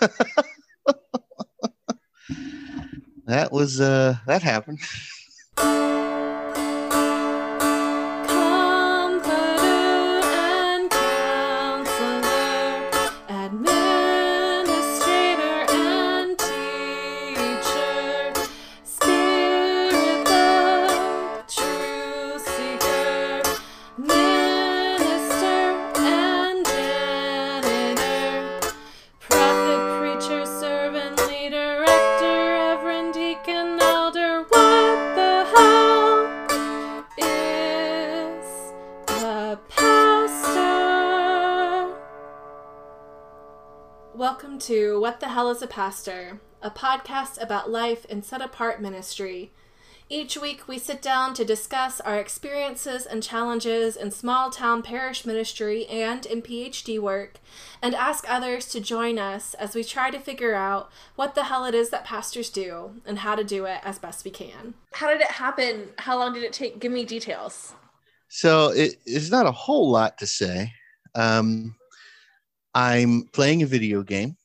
that was uh that happened. Is a Pastor, a podcast about life in set apart ministry. Each week, we sit down to discuss our experiences and challenges in small town parish ministry and in PhD work, and ask others to join us as we try to figure out what the hell it is that pastors do and how to do it as best we can. How did it happen? How long did it take? Give me details. So it is not a whole lot to say. Um, I'm playing a video game,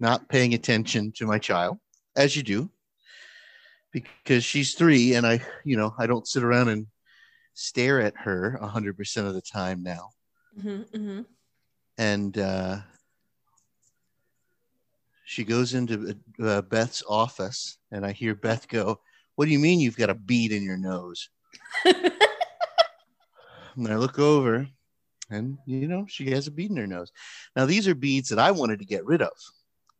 not paying attention to my child, as you do, because she's three, and I, you know, I don't sit around and stare at her hundred percent of the time now. Mm-hmm, mm-hmm. And uh, she goes into uh, Beth's office, and I hear Beth go, "What do you mean you've got a bead in your nose?" And I look over, and you know, she has a bead in her nose. Now, these are beads that I wanted to get rid of.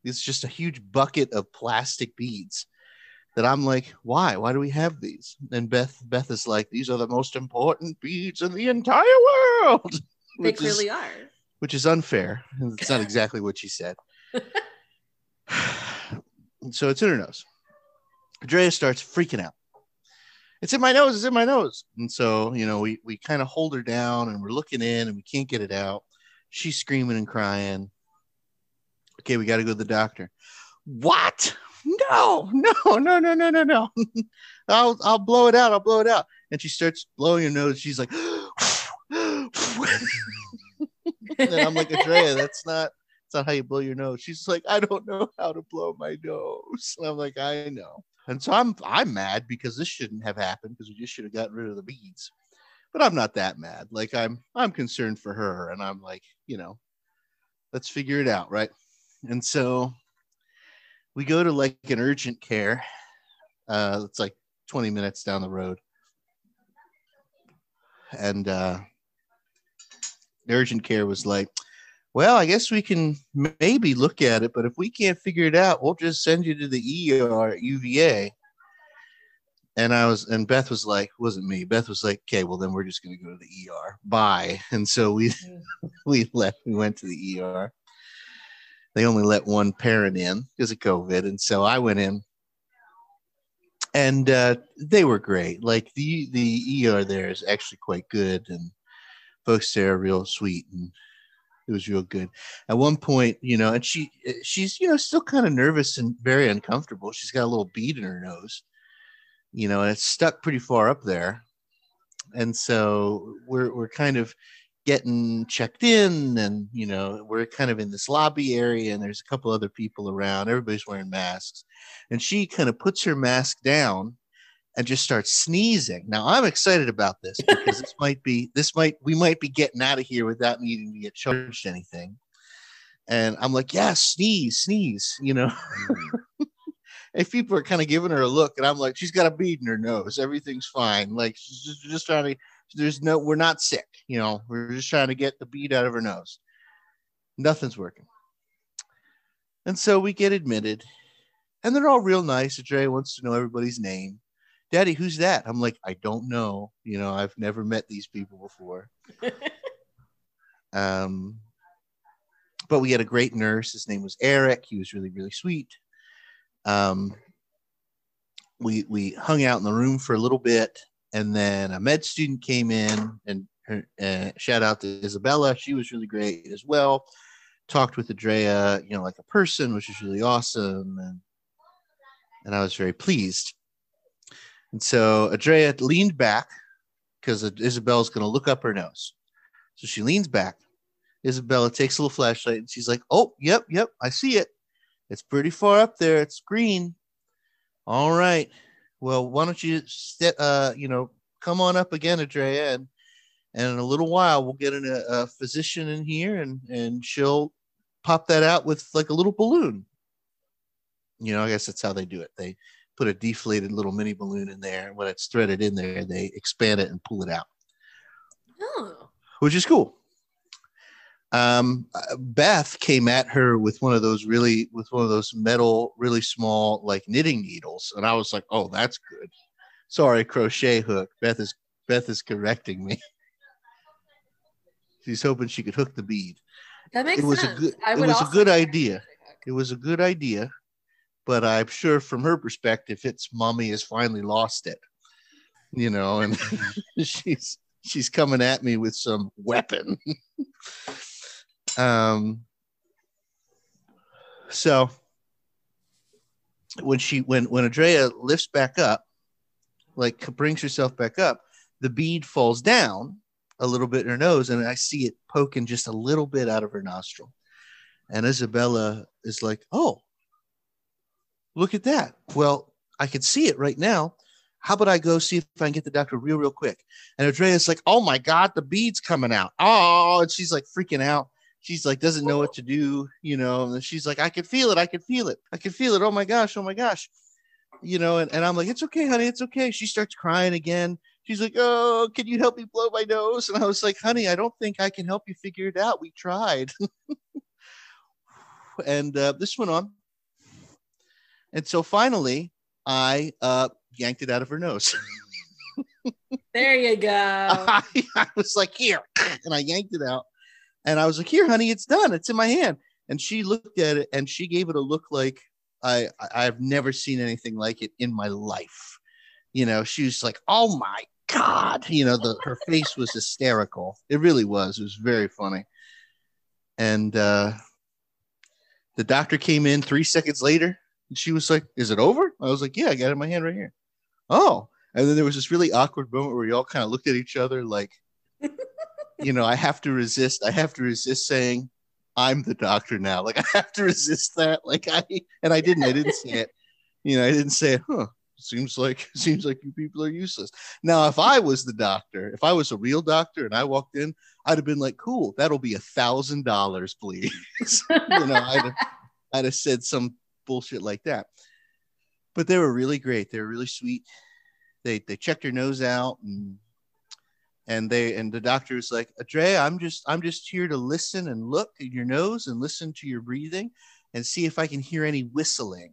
It's just a huge bucket of plastic beads that I'm like, why? Why do we have these? And Beth, Beth is like, these are the most important beads in the entire world. They Which is- clearly are. which is unfair. It's not exactly what she said. so it's in her nose. Andrea starts freaking out. It's in my nose. It's in my nose. And so, you know, we, we kind of hold her down and we're looking in and we can't get it out. She's screaming and crying. Okay, we got to go to the doctor. What? No, no, no, no, no, no, no. I'll, I'll blow it out. I'll blow it out. And she starts blowing her nose. She's like, and I'm like, Andrea, that's not that's not how you blow your nose. She's like, I don't know how to blow my nose. And I'm like, I know. And so I'm I'm mad because this shouldn't have happened because we just should have gotten rid of the beads. But I'm not that mad. Like I'm I'm concerned for her and I'm like, you know, let's figure it out, right? And so we go to like an urgent care. Uh it's like 20 minutes down the road. And uh urgent care was like, well, I guess we can maybe look at it, but if we can't figure it out, we'll just send you to the ER at UVA. And I was, and Beth was like, wasn't me. Beth was like, okay, well then we're just going to go to the ER. Bye. And so we we left. We went to the ER. They only let one parent in because of COVID, and so I went in, and uh, they were great. Like the the ER there is actually quite good, and folks there are real sweet and it was real good. At one point you know and she she's you know still kind of nervous and very uncomfortable. She's got a little bead in her nose you know and it's stuck pretty far up there. And so we're we're kind of getting checked in and you know we're kind of in this lobby area and there's a couple other people around everybody's wearing masks and she kind of puts her mask down and just starts sneezing. Now I'm excited about this because this might be this might we might be getting out of here without needing to get charged anything. And I'm like, yeah, sneeze, sneeze, you know. Mm. if people are kind of giving her a look, and I'm like, she's got a bead in her nose, everything's fine. Like she's just, just trying to. There's no, we're not sick, you know. We're just trying to get the bead out of her nose. Nothing's working. And so we get admitted, and they're all real nice. Dre wants to know everybody's name. Daddy, who's that? I'm like, I don't know. You know, I've never met these people before. um, but we had a great nurse. His name was Eric. He was really, really sweet. Um, we we hung out in the room for a little bit, and then a med student came in, and her, uh, shout out to Isabella. She was really great as well. Talked with Andrea, you know, like a person, which was really awesome, and and I was very pleased. And so Andrea leaned back because Isabella's going to look up her nose. So she leans back. Isabella takes a little flashlight and she's like, "Oh, yep, yep, I see it." It's pretty far up there. It's green. All right. Well, why don't you sit, uh, you know, come on up again, Andrea, and, and in a little while we'll get in a, a physician in here and and she'll pop that out with like a little balloon. You know, I guess that's how they do it. They put a deflated little mini balloon in there, and when it's threaded in there, they expand it and pull it out. Oh. Which is cool um, Beth came at her with one of those really with one of those metal, really small like knitting needles, and I was like, "Oh, that's good." Sorry, crochet hook. Beth is Beth is correcting me. She's hoping she could hook the bead. That makes it was sense. a good. It was a good idea. It was a good idea, but I'm sure from her perspective, it's mommy has finally lost it. You know, and she's she's coming at me with some weapon. um so when she when when Andrea lifts back up, like brings herself back up, the bead falls down a little bit in her nose, and I see it poking just a little bit out of her nostril. And Isabella is like, "Oh, look at that! Well, I can see it right now. How about I go see if I can get the doctor real, real quick?" And Andrea's like, "Oh my God, the bead's coming out! Oh!" And she's like freaking out. She's like, doesn't know what to do, you know. And she's like, "I can feel it! I can feel it! I can feel it! Oh my gosh! Oh my gosh!" You know. And, and I'm like, "It's okay, honey. It's okay." She starts crying again. She's like, "Oh, can you help me blow my nose?" And I was like, "Honey, I don't think I can help you figure it out. We tried." and uh, this went on. And so finally, I uh, yanked it out of her nose. There you go. I, I was like, here, and I yanked it out. And I was like, here, honey, it's done. It's in my hand. And she looked at it and she gave it a look like I I've never seen anything like it in my life. You know, she was like, oh my God. You know, the her face was hysterical. It really was. It was very funny. And uh the doctor came in three seconds later and she was like, Is it over? I was like, Yeah, I got it in my hand right here. Oh. And then there was this really awkward moment where we all kind of looked at each other like, you know, I have to resist. I have to resist saying, I'm the doctor now. Like I have to resist that. Like I and I didn't. I didn't say it. You know, I didn't say, huh. Seems like seems like you people are useless. Now, if I was the doctor, if I was a real doctor and I walked in, I'd have been like, cool, that'll be a thousand dollars, please. you know, I'd have, I'd have said some bullshit like that. But they were really great. They were really sweet. They they checked her nose out and and they and the doctor was like, Andrea, I'm just I'm just here to listen and look at your nose and listen to your breathing and see if I can hear any whistling.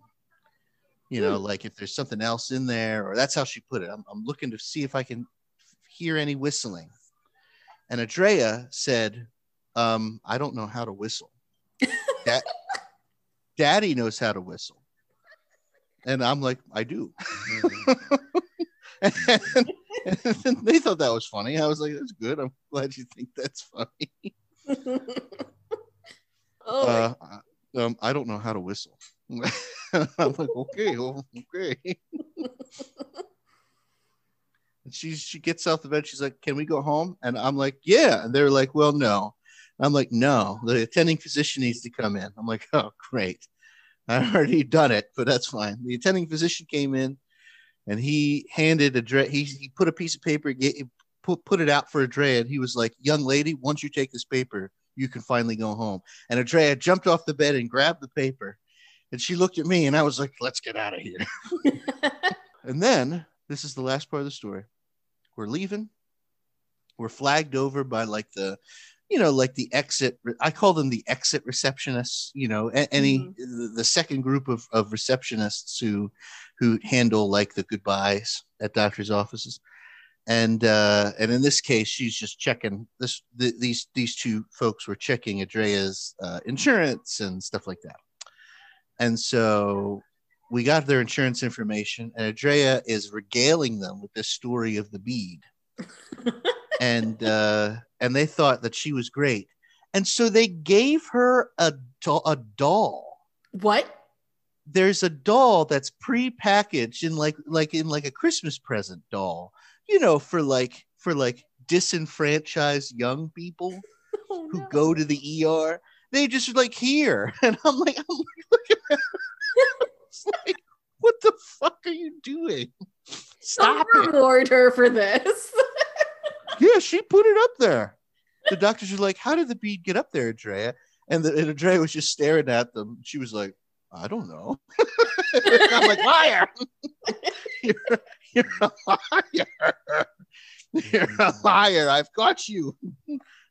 You know, like if there's something else in there, or that's how she put it. I'm, I'm looking to see if I can hear any whistling. And Andrea said, um, I don't know how to whistle. Da- Daddy knows how to whistle. And I'm like, I do. and, and they thought that was funny. I was like, that's good. I'm glad you think that's funny. oh, Uh, um, I don't know how to whistle. I'm like, okay, well, okay. and she she gets off the bed. She's like, "Can we go home?" And I'm like, "Yeah." And they're like, "Well, no." I'm like, "No, the attending physician needs to come in." I'm like, "Oh, great. I already done it, but that's fine." The attending physician came in, and he handed a dre- he he put a piece of paper, put put it out for Andrea, and he was like, "Young lady, once you take this paper, you can finally go home." And Andrea jumped off the bed and grabbed the paper, and she looked at me, and I was like, "Let's get out of here." And then this is the last part of the story. We're leaving. We're flagged over by like the, you know, like the exit. I call them the exit receptionists. You know, any Mhm. the, second group of, of receptionists who who handle like the goodbyes at doctors' offices. And uh, and in this case, she's just checking this. The, these these two folks were checking Andrea's uh, insurance and stuff like that. And so we got their insurance information, and Andrea is regaling them with this story of the bead, and uh, and they thought that she was great. And so they gave her a, do- a doll. What? There's a doll that's pre-packaged in like like in like a Christmas present doll, you know, for like for like disenfranchised young people oh, who no. go to the ER. They just like here, and I'm like, I'm like, like what the fuck are you doing? Stop! Don't reward her for this. Yeah, she put it up there. The doctors are like, How did the bead get up there, Andrea? And, the, and Andrea was just staring at them. She was like, I don't know. I'm like, liar. you're, you're a liar. You're a liar. I've got you.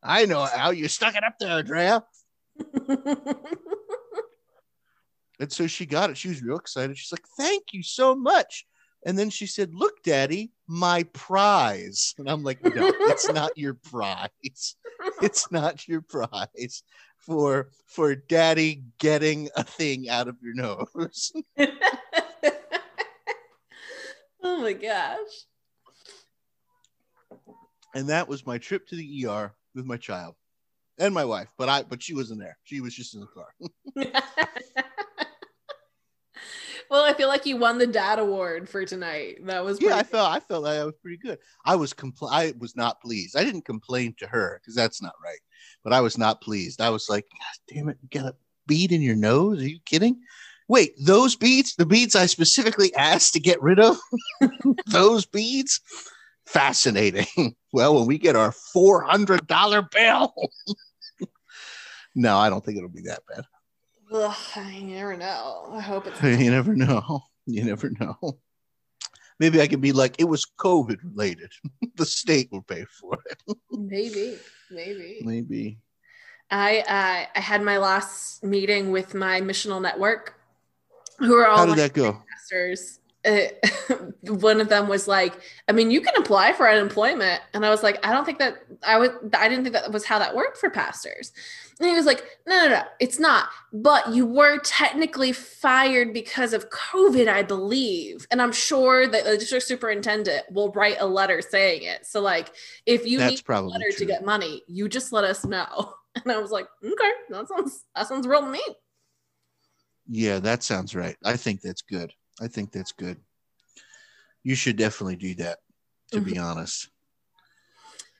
I know how you stuck it up there, Andrea. And so she got it. She was real excited. She's like, Thank you so much. And then she said, Look, Daddy, my prize. And I'm like, No, it's not your prize. It's not your prize for for daddy getting a thing out of your nose. oh my gosh. And that was my trip to the ER with my child and my wife, but I but she wasn't there. She was just in the car. well, I feel like you won the dad award for tonight. That was yeah, I felt I felt like I was pretty good. I was compl- I was not pleased. I didn't complain to her because that's not right. But I was not pleased. I was like, God damn it, you got a bead in your nose? Are you kidding? Wait, those beads, the beads I specifically asked to get rid of, those beads, fascinating. well, when we get our four hundred dollar bill, no, I don't think it'll be that bad. Ugh, I never know. I hope it's You never know. You never know. Maybe I could be like, it was COVID related. the state will pay for it. maybe, maybe. Maybe. I uh, I had my last meeting with my missional network, who are all How did that go? pastors. Uh, one of them was like, "I mean, you can apply for unemployment," and I was like, "I don't think that I would. I didn't think that was how that worked for pastors." And he was like, "No, no, no, it's not. But you were technically fired because of COVID, I believe, and I'm sure that the district superintendent will write a letter saying it. So, like, if you That's need a letter to get money, you just let us know." And I was like, "Okay, that sounds that sounds real to me." Yeah, that sounds right. I think that's good. I think that's good. You should definitely do that, to be honest.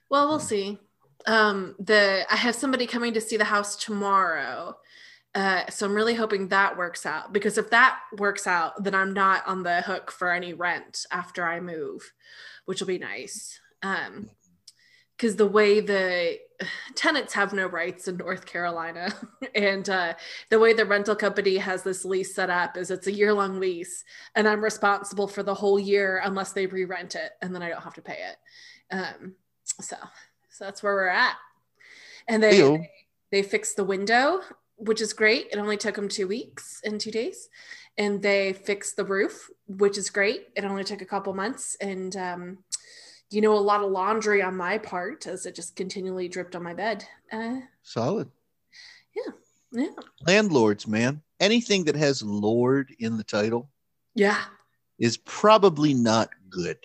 Well, we'll see. Um, the I have somebody coming to see the house tomorrow. Uh, so I'm really hoping that works out because if that works out, then I'm not on the hook for any rent after I move, which will be nice. Um, because the way the tenants have no rights in North Carolina, and uh, the way the rental company has this lease set up is it's a year long lease, and I'm responsible for the whole year unless they re rent it, and then I don't have to pay it. Um, so, so that's where we're at. And they Ew. they fixed the window, which is great. It only took them two weeks and two days, and they fixed the roof, which is great. It only took a couple months, and um, you know, a lot of laundry on my part as it just continually dripped on my bed. Uh, Solid. yeah, Yeah. Landlords, man. Anything that has Lord in the title yeah, is probably not good.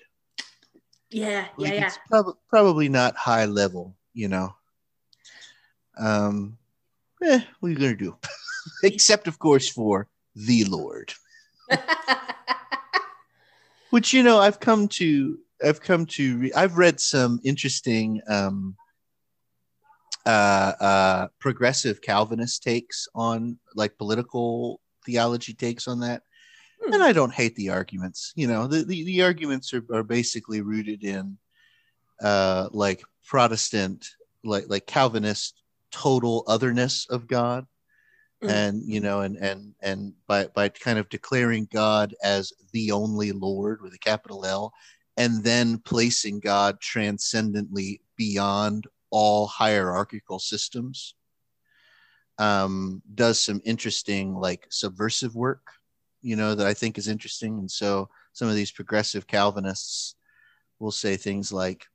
yeah, yeah, Like, yeah. It's prob- probably not high level, you know. Um, eh, what are you gonna do? Except, of course, for the Lord, which you know I've come to. I've come to. Re- I've read some interesting um, uh, uh, progressive Calvinist takes on like political theology takes on that. Hmm. And I don't hate the arguments. You know, the, the, the arguments are, are basically rooted in uh, like Protestant, like like Calvinist total otherness of God. Mm. And you know, and and and by by kind of declaring God as the only Lord with a capital L, and then placing God transcendently beyond all hierarchical systems, um, does some interesting like subversive work, you know, that I think is interesting. And so some of these progressive Calvinists will say things like,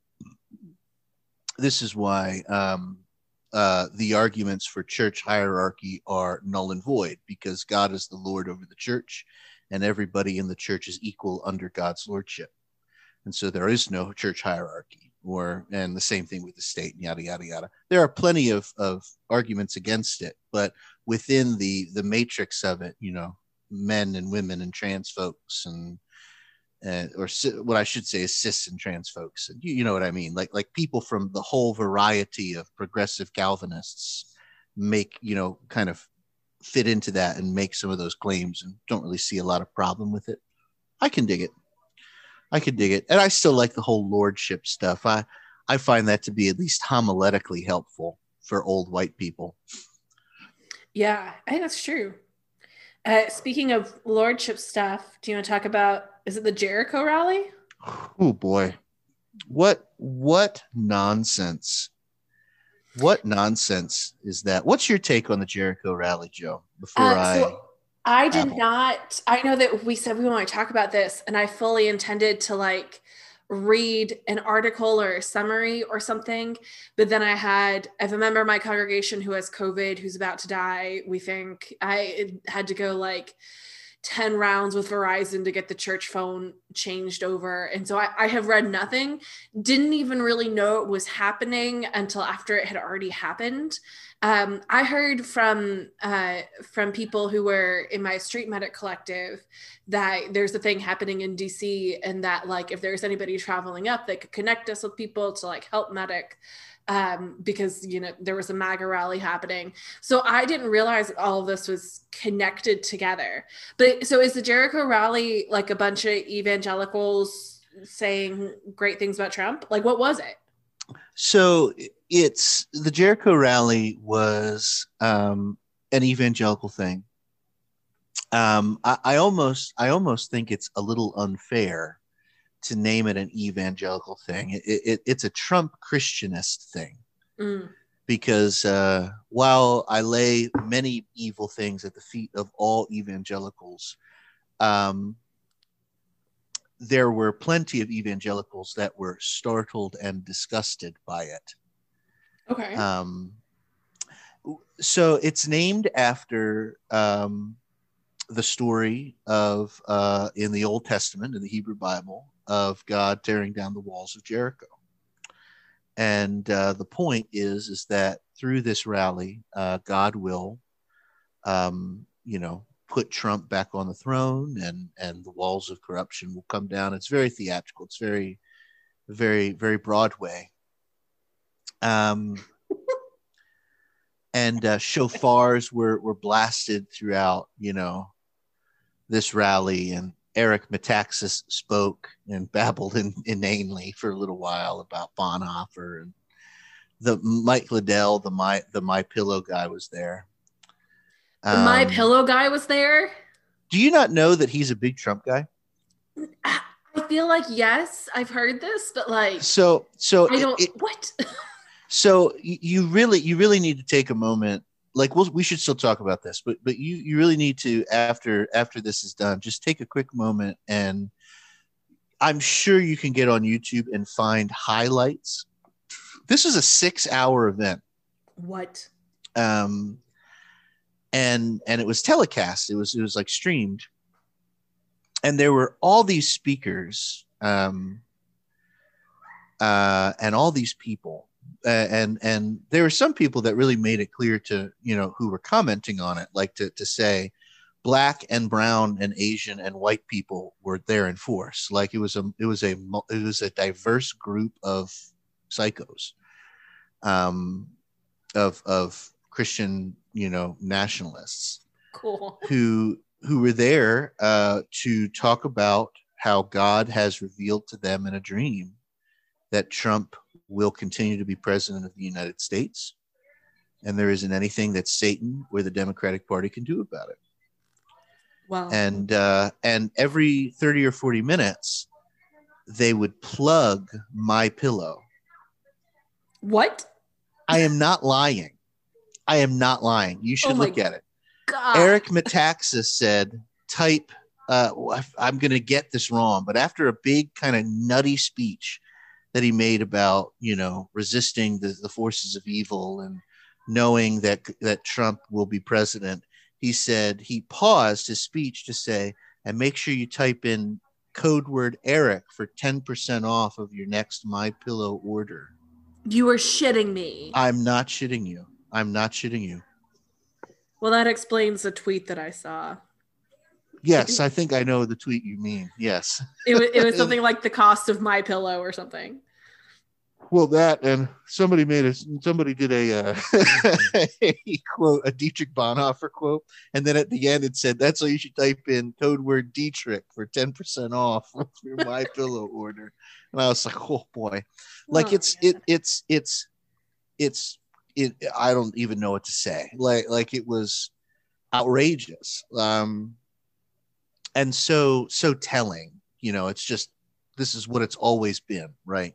"This is why." Um, uh, the arguments for church hierarchy are null and void because God is the Lord over the church and everybody in the church is equal under God's lordship. And so there is no church hierarchy or, and the same thing with the state and yada, yada, yada. There are plenty of, of arguments against it, but within the, the matrix of it, you know, men and women and trans folks and, or what I should say is cis and trans folks. You, you know what I mean? Like like people from the whole variety of progressive Calvinists make you know kind of fit into that and make some of those claims and don't really see a lot of problem with it. I can dig it. I could dig it, and I still like the whole lordship stuff. I I find that to be at least homiletically helpful for old white people. Yeah, I think that's true. Uh, speaking of lordship stuff, do you want to talk about? Is it the Jericho rally? Oh boy, what what nonsense! What nonsense is that? What's your take on the Jericho rally, Joe? Before uh, so I, did not. I know that we said we want to talk about this, and I fully intended to like read an article or a summary or something. But then I had, I have a member of my congregation who has COVID, who's about to die. We think I had to go like 10 rounds with Verizon to get the church phone changed over. And so I, I have read nothing, didn't even really know it was happening until after it had already happened. Um, I heard from uh, from people who were in my street medic collective that there's a thing happening in DC, and that like if there's anybody traveling up, they could connect us with people to like help medic. Um, because you know there was a MAGA rally happening, so I didn't realize all of this was connected together. But so is the Jericho rally like a bunch of evangelicals saying great things about Trump? Like what was it? So it's the Jericho rally was um, an evangelical thing. Um, I, I, almost I almost think it's a little unfair to name it an evangelical thing. It, it, it's a Trump Christianist thing. Mm. Because uh, while I lay many evil things at the feet of all evangelicals, um, there were plenty of evangelicals that were startled and disgusted by it. Okay. Um, so it's named after um, the story of uh, in the Old Testament in the Hebrew Bible of God tearing down the walls of Jericho. And uh, the point is, is that through this rally, uh, God will, um, you know, put Trump back on the throne, and and the walls of corruption will come down. It's very theatrical. It's very, very, very Broadway. Um, and uh, shofars were were blasted throughout, you know, this rally, and Eric Metaxas spoke and babbled in, inanely for a little while about Bonhoeffer and the Mike Lindell, the my the my pillow guy was there. Um, my pillow guy was there. Do you not know that he's a big Trump guy? I feel like yes, I've heard this, but like so so I don't it, what. so you really you really need to take a moment. Like we'll, we should still talk about this, but but you you really need to after after this is done, just take a quick moment and I'm sure you can get on YouTube and find highlights. This is a six hour event. What? Um, and and it was telecast. It was it was like streamed, and there were all these speakers, um, uh, and all these people, and and there were some people that really made it clear to you know who were commenting on it, like to to say, black and brown and Asian and white people were there in force. Like it was a it was a it was a diverse group of psychos, um, of of Christian you know nationalists cool who who were there uh, to talk about how God has revealed to them in a dream that Trump will continue to be president of the United States, and there isn't anything that Satan or the Democratic Party can do about it. Wow! And uh, and every thirty or forty minutes, they would plug my pillow. What? I am not lying. I am not lying. You should oh look at it. God. Eric Metaxas said, type, uh, I'm going to get this wrong, but after a big kind of nutty speech that he made about, you know, resisting the, the forces of evil and knowing that, that Trump will be president, he said he paused his speech to say, and make sure you type in code word Eric for 10% off of your next My Pillow order. You are shitting me. I'm not shitting you. I'm not shitting you. Well, that explains the tweet that I saw. Yes, I think I know the tweet you mean. Yes. it was, it was something like the cost of my pillow or something. Well, that and somebody made a somebody did a, uh, a quote a Dietrich Bonhoeffer quote, and then at the end it said that's why you should type in code word Dietrich for ten percent off your My Pillow order. And I was like, oh boy, like Oh, it's yeah. it it's it's it's it. I don't even know what to say. Like like it was outrageous, um, and so so telling. You know, it's just this is what it's always been, right?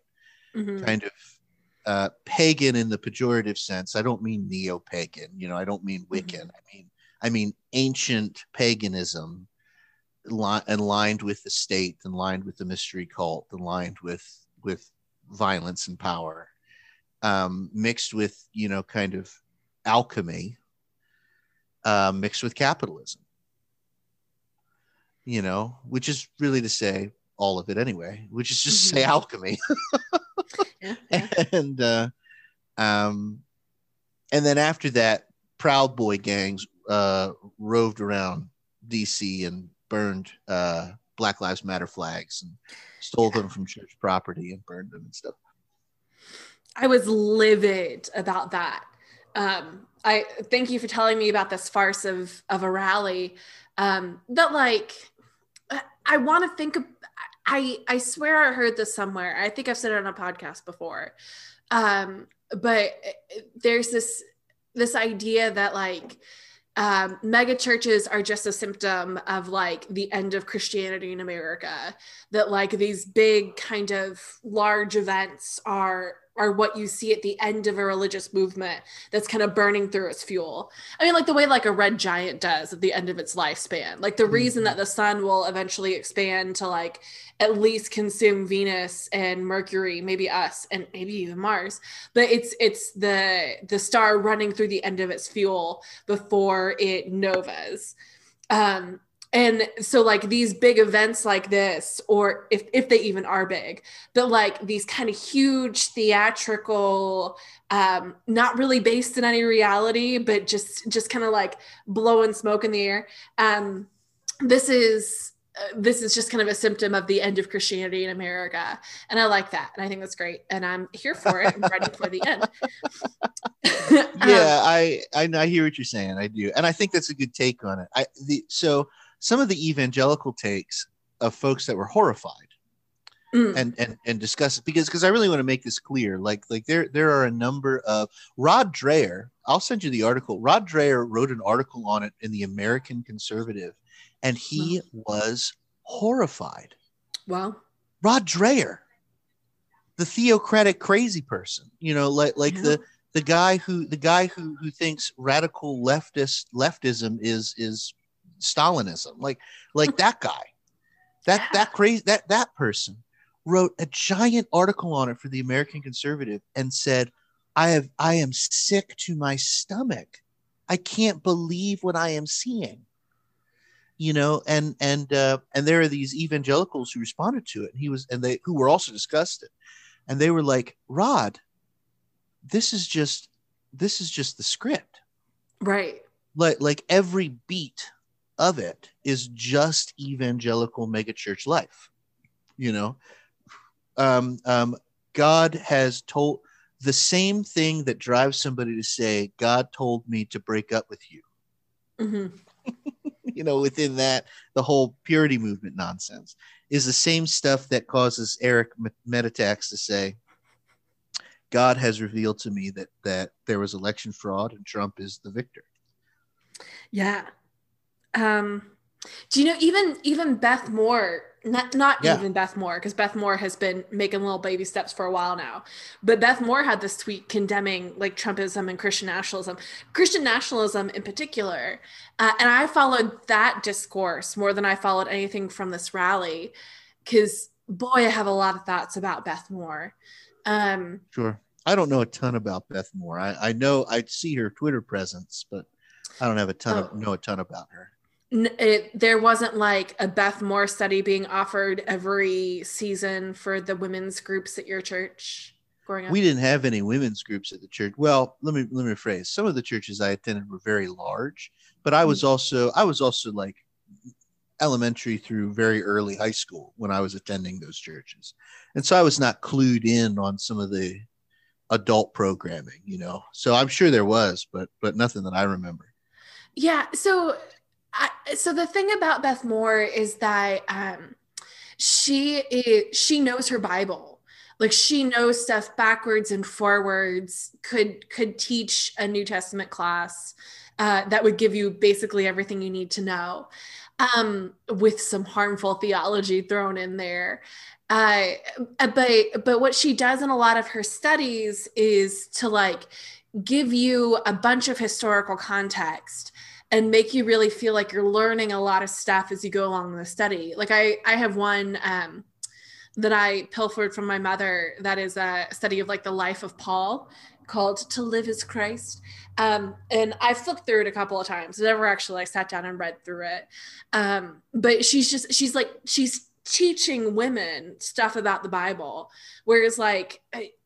Mhm. kind of uh, pagan in the pejorative sense. I don't mean neo-pagan. You know, I don't mean Wiccan. I mean, I mean ancient paganism, li- lined with the state, and lined with the mystery cult, aligned with with violence and power, um, mixed with you know, kind of alchemy, uh, mixed with capitalism. You know, which is really to say all of it anyway, which is just to say alchemy. Yeah, yeah. and uh, um, and then after that, Proud Boy gangs uh, roved around DC and burned uh, Black Lives Matter flags and stole them from church property and burned them and stuff. I was livid about that. Um, I thank you for telling me about this farce of of a rally. Um, that like, I, I want to think. Of, I I swear I heard this somewhere. I think I've said it on a podcast before. Um, but there's this this idea that like um, mega churches are just a symptom of like the end of Christianity in America. That like these big kind of large events are are what you see at the end of a religious movement that's kind of burning through its fuel. I mean, like the way like a red giant does at the end of its lifespan. Like the reason that the sun will eventually expand to like at least consume Venus and Mercury, maybe us, and maybe even Mars. But it's it's the the star running through the end of its fuel before it novas. Um, and so like these big events like this, or if if they even are big, but like these kind of huge theatrical, um, not really based in any reality, but just just kind of like blowing smoke in the air. Um, this is uh, this is just kind of a symptom of the end of Christianity in America, and I like that, and I think that's great, and I'm here for it. I'm ready for the end. Um, yeah, I, I I hear what you're saying. I do, and I think that's a good take on it. I the so some of the evangelical takes of folks that were horrified mm, and and and discuss it because because I really want to make this clear. Like like there there are a number of Rod Dreher. I'll send you the article. Rod Dreher wrote an article on it in the American Conservative, and he was horrified. well, Rod Dreher, the theocratic crazy person. You know, like like Yeah. the the guy who the guy who who thinks radical leftist leftism is is Stalinism. Like like that guy. That Yeah. that crazy that that person wrote a giant article on it for the American Conservative and said, "I have I am sick to my stomach. I can't believe what I am seeing." You know, and and uh, and there are these evangelicals who responded to it, and he was and they who were also disgusted, and they were like, "Rod, this is just this is just the script." right. like like every beat of it is just evangelical megachurch life you know? Um um god has told the same thing that drives somebody to say god told me to break up with you. Hmm you know within that the whole purity movement nonsense is the same stuff that causes eric M- Metaxas to say god has revealed to me that that there was election fraud and trump is the victor. Yeah. Um, do you know even even Beth Moore, not not Yeah. even Beth Moore, because Beth Moore has been making little baby steps for a while now. But Beth Moore had this tweet condemning like Trumpism and Christian nationalism, Christian nationalism in particular. Uh, and I followed that discourse more than I followed anything from this rally, because boy, I have a lot of thoughts about Beth Moore. Um, Sure. I don't know a ton about Beth Moore. I, I know I see her Twitter presence, but I don't have a ton Oh. of know a ton about her. It, there wasn't like a Beth Moore study being offered every season for the women's groups at your church growing up. We didn't have any women's groups at the church. Well, let me let me rephrase. Some of the churches I attended were very large, but I was mm. also I was also like elementary through very early high school when I was attending those churches. And so I was not clued in on some of the adult programming, you know. So I'm sure there was, but but nothing that I remember. Yeah, so I, so the thing about Beth Moore is that um she is, she knows her Bible. Like she knows stuff backwards and forwards. Could could teach a New Testament class uh, that would give you basically everything you need to know, um, with some harmful theology thrown in there. Uh, but but what she does in a lot of her studies is to like give you a bunch of historical context and make you really feel like you're learning a lot of stuff as you go along the study. Like I, I have one um, that I pilfered from my mother that is a study of like the life of Paul called To Live as Christ. Um, and I flipped through it a couple of times. never actually like sat down and read through it. Um, but she's just, she's like, she's teaching women stuff about the Bible. Whereas, like,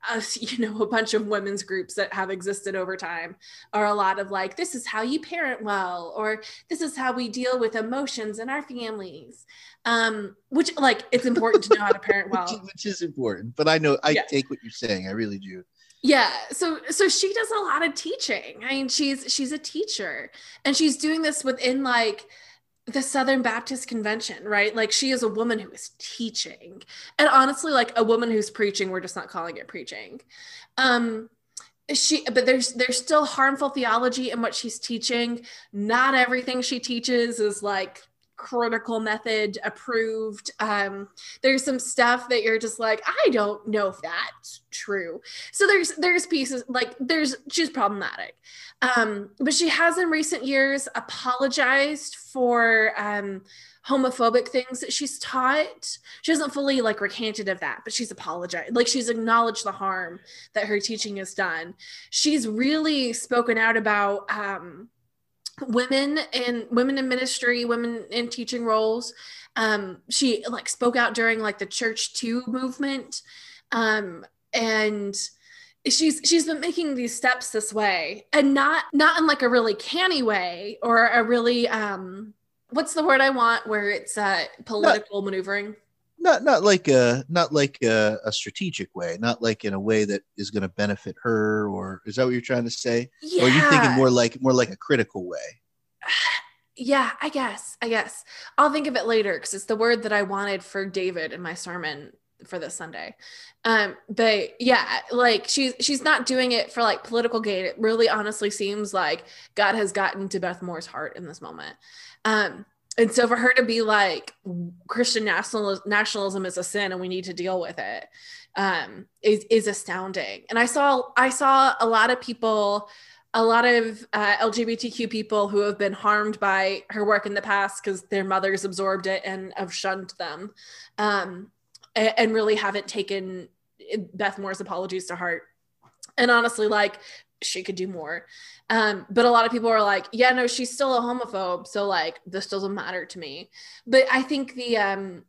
us, you know, a bunch of women's groups that have existed over time are a lot of like, this is how you parent well, or this is how we deal with emotions in our families. Um, which, like, it's important to know how to parent well, which, which, is important. But I know I yeah. take what you're saying. I really do. Yeah, so so she does a lot of teaching. I mean, she's she's a teacher, and she's doing this within like the Southern Baptist Convention, right? Like she is a woman who is teaching. And honestly, like a woman who's preaching, we're just not calling it preaching. Um she but there's there's still harmful theology in what she's teaching. Not everything she teaches is like critical method approved. Um there's some stuff that you're just like i don't know if that's true. So there's there's pieces like there's she's problematic. Um but she has in recent years apologized for um homophobic things that she's taught. She hasn't fully like recanted of that but she's apologized like she's acknowledged the harm that her teaching has done. She's really spoken out about um women and women in ministry, women in teaching roles. Um, she like spoke out during like the Church Too movement. Um, and she's she's been making these steps this way and not not in like a really canny way or a really um what's the word I want where it's uh political not, maneuvering not not like a not like a, a, strategic way not like in a way that is going to benefit her or is that what you're trying to say? Yeah. or are you thinking more like more like a critical way? Yeah i guess i guess. I'll think of it later because it's the word that i wanted for david in my sermon for this sunday. Um but yeah like she's she's not doing it for like political gain. It really honestly seems like god has gotten to beth moore's heart in this moment. Um and so for her to be like christian national, nationalism is a sin and we need to deal with it um is is astounding. And i saw i saw a lot of people a lot of uh, lgbtq people who have been harmed by her work in the past because their mothers absorbed it and have shunned them um and, and really haven't taken beth moore's apologies to heart. And honestly like she could do more. Um, but a lot of people are like, yeah, no, she's still a homophobe. So like this doesn't matter to me. But I think the um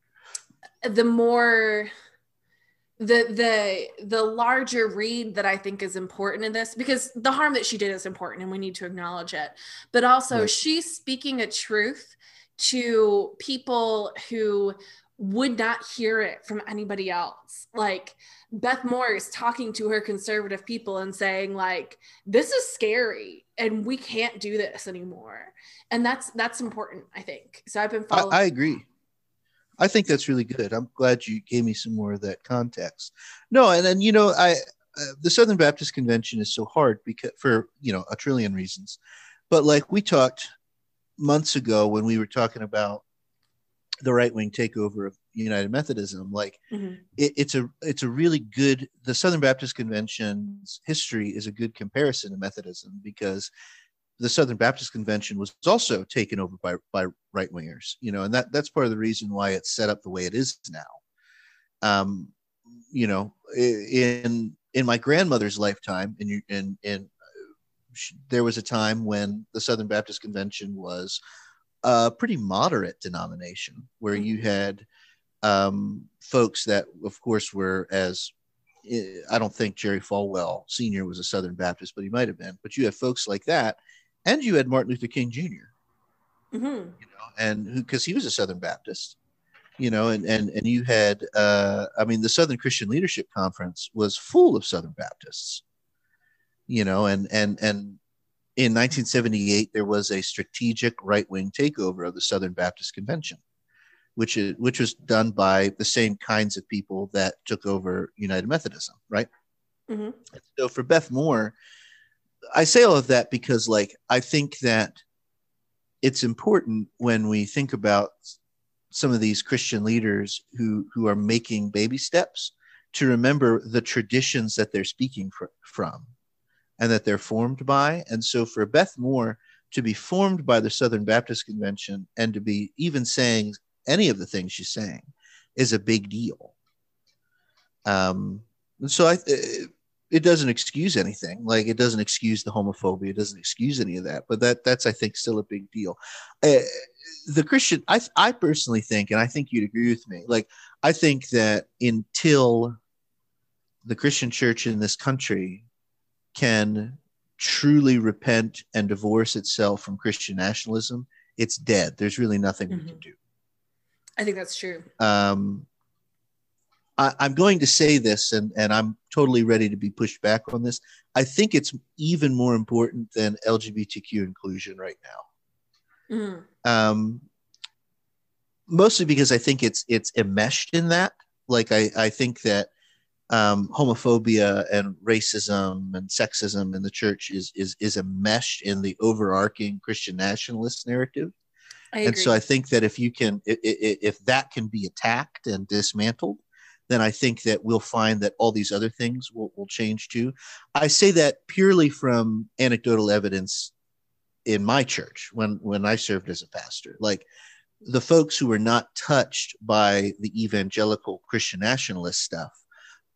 the more the the the larger read that I think is important in this because the harm that she did is important and we need to acknowledge it. But also right. she's speaking a truth to people who would not hear it from anybody else. Like Beth Moore is talking to her conservative people and saying like this is scary and we can't do this anymore. And that's that's important, I think. So I've been following I, I agree. I think that's really good. I'm glad you gave me some more of that context. No, and then you know, I uh, the Southern Baptist Convention is so hard because for you know a trillion reasons, but like we talked months ago when we were talking about the right wing takeover of United Methodism. Like mm-hmm. it, it's a it's a really good the Southern Baptist Convention's history is a good comparison to Methodism because the Southern Baptist Convention was also taken over by by right wingers, you know, and that that's part of the reason why it's set up the way it is now. Um, you know, in in my grandmother's lifetime, in in and there was a time when the Southern Baptist Convention was a pretty moderate denomination where you mm-hmm. had um, folks that, of course, were as I don't think Jerry Falwell Sr. was a Southern Baptist, but he might have been. But you had folks like that, and you had Martin Luther King Jr. Mm-hmm. you know, and because he was a Southern Baptist, you know, and and and you had, uh, I mean, the Southern Christian Leadership Conference was full of Southern Baptists, you know, and and and in 1978 there was a strategic right wing takeover of the Southern Baptist Convention, which is which was done by the same kinds of people that took over United Methodism, right? Mm-hmm. So for Beth Moore, I say all of that because, like, I think that it's important when we think about some of these Christian leaders who who are making baby steps to remember the traditions that they're speaking fr- from and that they're formed by. And so for Beth Moore to be formed by the Southern Baptist Convention and to be even saying any of the things she's saying is a big deal. Um, and so I, it doesn't excuse anything. Like it doesn't excuse the homophobia. It doesn't excuse any of that. But that that's I think still a big deal. Uh, the Christian, I I personally think, and I think you'd agree with me. Like I think that until the Christian church in this country can truly repent and divorce itself from Christian nationalism, it's dead. There's really nothing Mhm. we can do. I think that's true. Um, I, I'm going to say this, and, and I'm totally ready to be pushed back on this. I think it's even more important than LGBTQ inclusion right now. Mm. Um, mostly because I think it's it's enmeshed in that. Like I, I think that um, homophobia and racism and sexism in the church is is is enmeshed in the overarching Christian nationalist narrative. And so I think that if you can, if that can be attacked and dismantled, then I think that we'll find that all these other things will, will change too. I say that purely from anecdotal evidence in my church when when I served as a pastor. Like the folks who were not touched by the evangelical Christian nationalist stuff,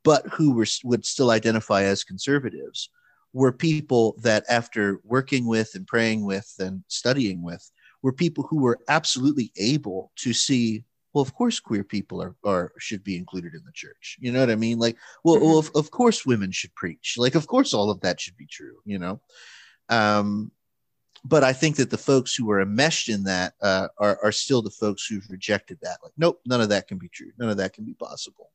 but who were would still identify as conservatives, were people that after working with and praying with and studying with were people who were absolutely able to see well of course queer people are, are should be included in the church. You know what i mean? Like well, well of, of course women should preach. Like of course all of that should be true you know? Um but i think that the folks who are enmeshed in that uh, are, are still the folks who've rejected that. Like nope none of that can be true. None of that can be possible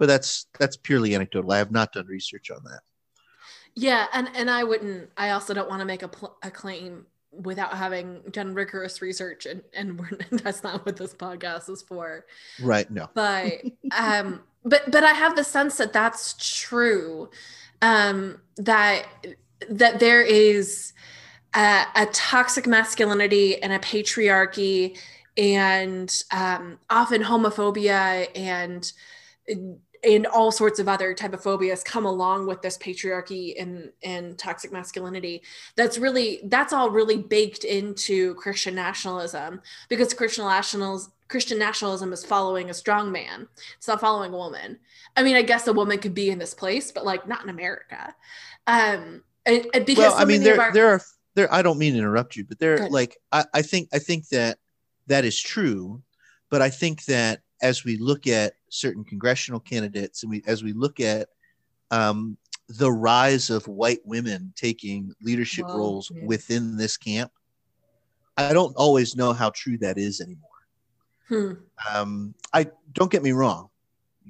but that's that's purely anecdotal i have not done research on that Yeah, and and I wouldn't. I also don't want to make a, pl- a claim without having done rigorous research, and and we're, that's not what this podcast is for. right no But um, but but I have the sense that that's true. Um, that that there is a, a toxic masculinity and a patriarchy, and um, often homophobia and and all sorts of other type of phobias come along with this patriarchy and and toxic masculinity. That's really that's all really baked into christian nationalism because christian nationals christian nationalism is following a strong man. It's not following a woman. I mean i guess a woman could be in this place but like not in america. Um and, and because well so i mean there our- there are there i don't mean to interrupt you but there like I, I think i think that that is true but i think that as we look at certain congressional candidates and we as we look at um, the rise of white women taking leadership Whoa, roles yeah. within this camp i don't always know how true that is anymore Hmm. um, I don't get me wrong.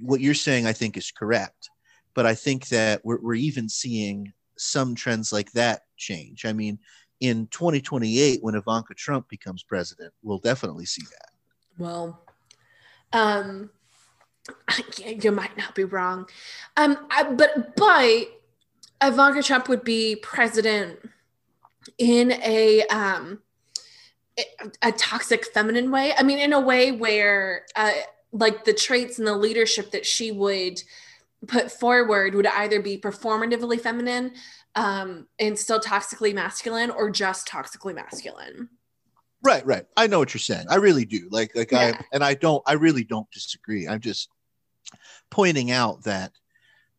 What you're saying, I think, is correct, but I think that we're, we're even seeing some trends like that change. I mean, in 2028, when Ivanka Trump becomes president, we'll definitely see that. Well, um, you might not be wrong, um, I, but but Ivanka Trump would be president in a um a- toxic feminine way. I mean, in a way where uh, like the traits and the leadership that she would put forward would either be performatively feminine um, and still toxically masculine, or just toxically masculine. Right, right. I know what you're saying. I really do. Like, like Yeah. I and I don't. I really don't disagree. I'm just pointing out that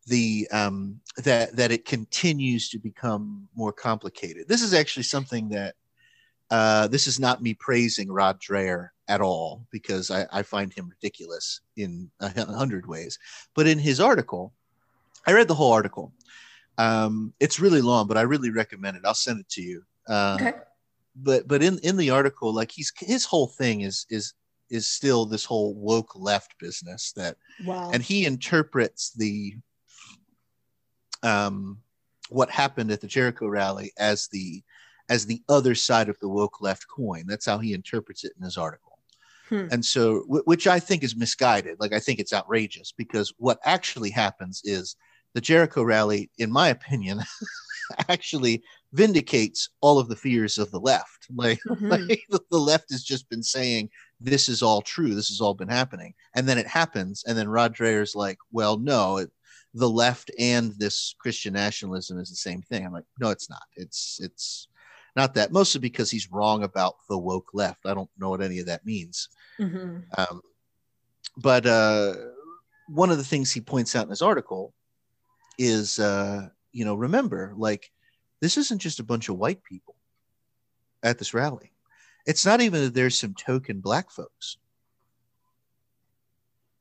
the um that that it continues to become more complicated. This is actually something that uh, this is not me praising Rod Dreher at all because I, I find him ridiculous in a hundred ways. But in his article, I read the whole article. Um, it's really long, but I really recommend it. I'll send it to you. Uh, Okay. But but in in the article, like he's his whole thing is is is still this whole woke left business that wow. and he interprets the um what happened at the Jericho rally as the as the other side of the woke left coin. That's how he interprets it in his article. Hmm. And so, w- which I think is misguided. Like, I think it's outrageous because what actually happens is the Jericho rally, in my opinion, actually vindicates all of the fears of the left. Like, Mhm. like the, left has just been saying, this is all true. This has all been happening. And then it happens. And then Rod Dreher's like, well, no, it, the left and this Christian nationalism is the same thing. I'm like, no, it's not. It's, it's, not that mostly because he's wrong about the woke left. I don't know what any of that means. Mhm. Um, but uh, one of the things he points out in his article is, uh, you know, remember, like, this isn't just a bunch of white people at this rally. It's not even that there's some token black folks.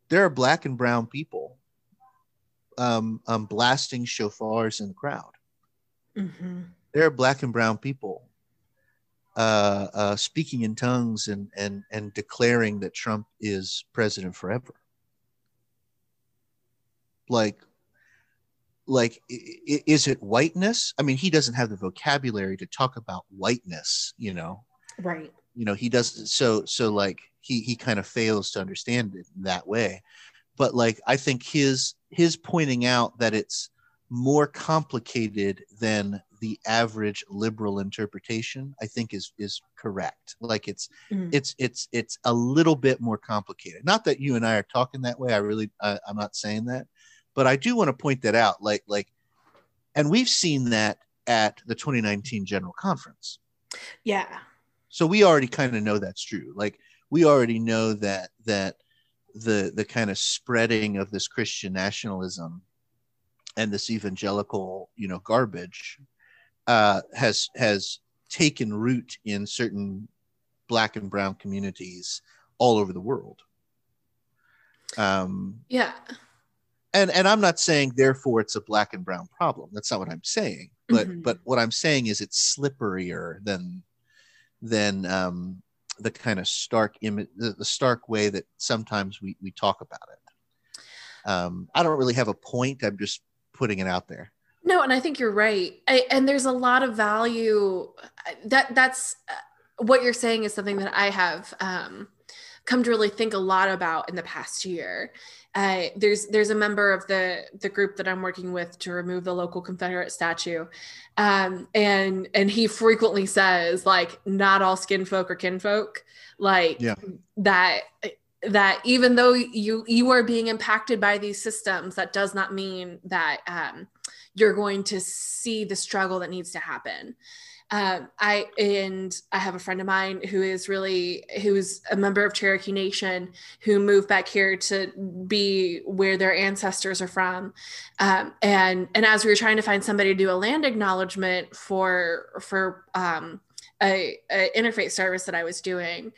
There are black and brown people um, um, blasting shofars in the crowd Mhm. there are black and brown people uh, uh, speaking in tongues and, and, and declaring that Trump is president forever. Like, like, is it whiteness? I mean, he doesn't have the vocabulary to talk about whiteness, you know. Right. You know, he does so so like he he kind of fails to understand it in that way. But like, I think his his pointing out that it's more complicated than the average liberal interpretation i think is is correct like it's Mhm. it's it's it's a little bit more complicated not that you and i are talking that way i really I, i'm not saying that but i do want to point that out like like and we've seen that at the 2019 general conference Yeah. so we already kind of know that's true like we already know that that the the kind of spreading of this christian nationalism and this evangelical you know garbage uh has has taken root in certain black and brown communities all over the world um Yeah. And and i'm not saying therefore it's a black and brown problem that's not what i'm saying but Mhm. but what i'm saying is it's slipperier than than um the kind of stark image the, the stark way that sometimes we we talk about it um i don't really have a point i'm just putting it out there No, and I think you're right. I, and there's a lot of value that that's uh, what you're saying is something that I have um, come to really think a lot about in the past year. Uh, there's there's a member of the the group that I'm working with to remove the local Confederate statue, um, and and he frequently says like not all skin folk are kinfolk, like Yeah. that that even though you you are being impacted by these systems, that does not mean that um, you're going to see the struggle that needs to happen. Um, I and I have a friend of mine who is really who's a member of Cherokee Nation who moved back here to be where their ancestors are from, um, and and as we were trying to find somebody to do a land acknowledgement for for um, a, a interfaith service that I was doing,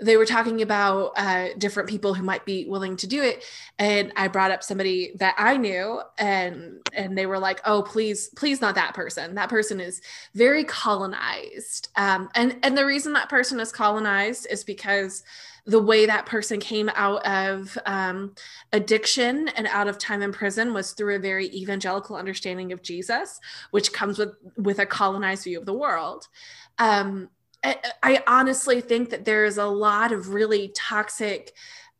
they were talking about uh, different people who might be willing to do it. And i brought up somebody that i knew and and they were like oh please please not that person. That person is very colonized. Um, and and the reason that person is colonized is because the way that person came out of um, addiction and out of time in prison was through a very evangelical understanding of jesus which comes with with a colonized view of the world. Um, I, I honestly think that there is a lot of really toxic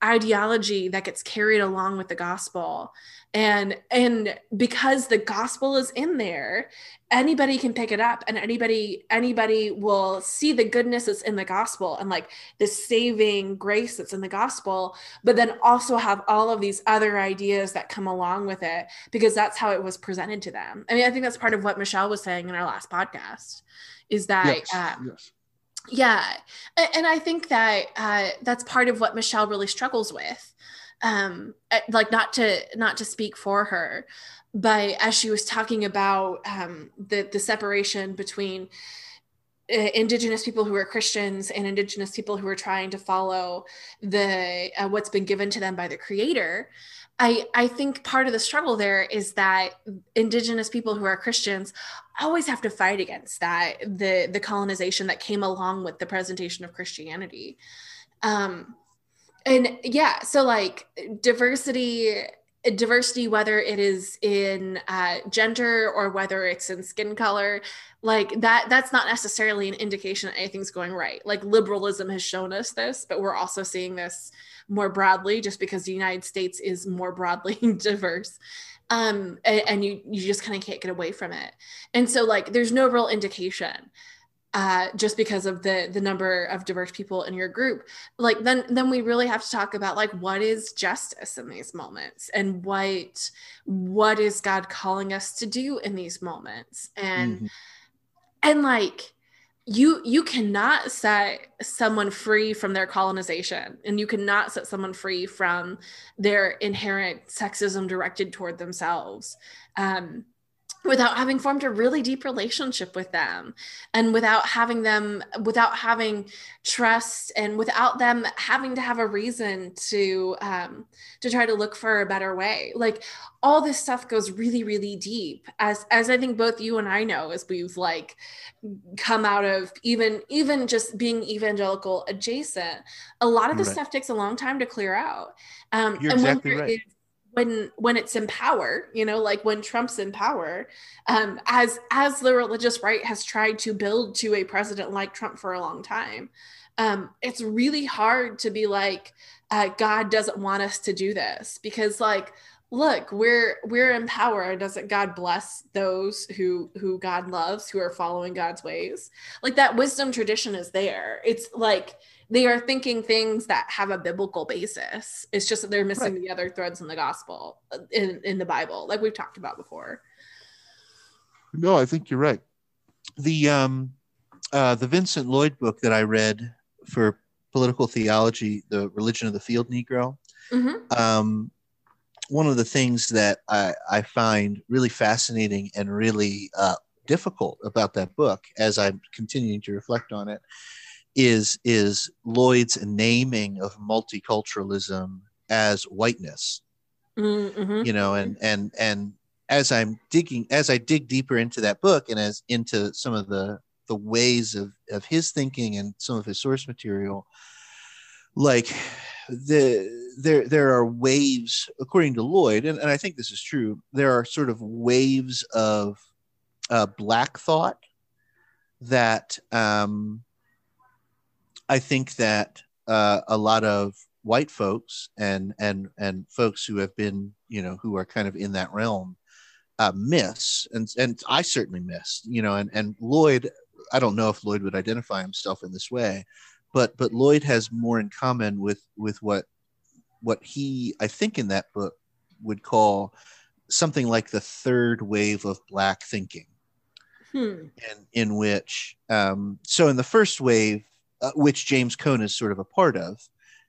ideology that gets carried along with the gospel and and because the gospel is in there anybody can pick it up and anybody anybody will see the goodness that's in the gospel and like the saving grace that's in the gospel but then also have all of these other ideas that come along with it because that's how it was presented to them. I mean i think that's part of what michelle was saying in our last podcast is that um, yes. yeah. And i think that uh, that's part of what michelle really struggles with um uh, like not to not to speak for her but as she was talking about um the the separation between indigenous people who are christians and indigenous people who are trying to follow the uh, what's been given to them by the creator I, I think part of the struggle there is that indigenous people who are Christians always have to fight against that the the colonization that came along with the presentation of Christianity. Um, and yeah, so like diversity diversity whether it is in uh, gender or whether it's in skin color like that that's not necessarily an indication that anything's going right. Like liberalism has shown us this but we're also seeing this more broadly just because the united states is more broadly diverse um, and, and you you just kind of can't get away from it. And so like there's no real indication uh, just because of the the number of diverse people in your group like then then we really have to talk about like what is justice in these moments and what what is god calling us to do in these moments and mm-hmm. and like you you cannot set someone free from their colonization and you cannot set someone free from their inherent sexism directed toward themselves um, without having formed a really deep relationship with them and without having them without having trust and without them having to have a reason to um to try to look for a better way like all this stuff goes really really deep as as i think both you and i know as we've like come out of even even just being evangelical adjacent a lot of this right. stuff takes a long time to clear out um You're and exactly right. Is, when when it's in power you know like when trump's in power um as as the religious right has tried to build to a president like trump for a long time um it's really hard to be like uh, god doesn't want us to do this because like look we're we're in power. Doesn't god bless those who who god loves who are following god's ways? Like that wisdom tradition is there. It's like they are thinking things that have a biblical basis. It's just that they're missing right. the other threads in the gospel in in the Bible, like we've talked about before. No, I think you're right. The um uh the Vincent Lloyd book that I read for political theology, the religion of the field Negro. Mm-hmm. Um one of the things that I, I find really fascinating and really uh, difficult about that book as I'm continuing to reflect on it is is Lloyd's naming of multiculturalism as whiteness. Mm-hmm. You know, and and and as I'm digging, as I dig deeper into that book, and as into some of the the ways of of his thinking and some of his source material, like the there there are waves, according to Lloyd, and, and I think this is true. There are sort of waves of uh, black thought that um, I think that uh, a lot of white folks and and and folks who have been you know who are kind of in that realm uh, miss and and I certainly missed you know and and Lloyd I don't know if Lloyd would identify himself in this way but but Lloyd has more in common with with what what he I think in that book would call something like the third wave of black thinking hmm. and in which um, so in the first wave uh, which James Cone is sort of a part of,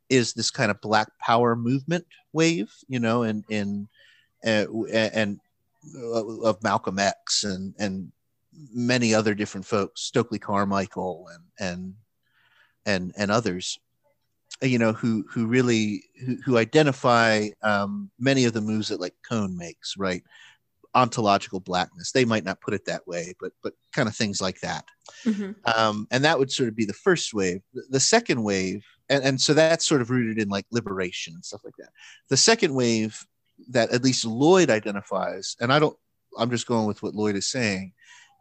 is this kind of Black Power movement wave, you know, and in uh, and uh, of Malcolm X and and many other different folks, Stokely Carmichael and and and and others, you know, who who really who, who identify um, many of the moves that like Cone makes, right? Ontological blackness. They might not put it that way, but but kind of things like that. Mm-hmm. Um, and that would sort of be the first wave. The, second wave, and, and so that's sort of rooted in like liberation and stuff like that. The second wave that at least Lloyd identifies, and I don't, I'm just going with what Lloyd is saying,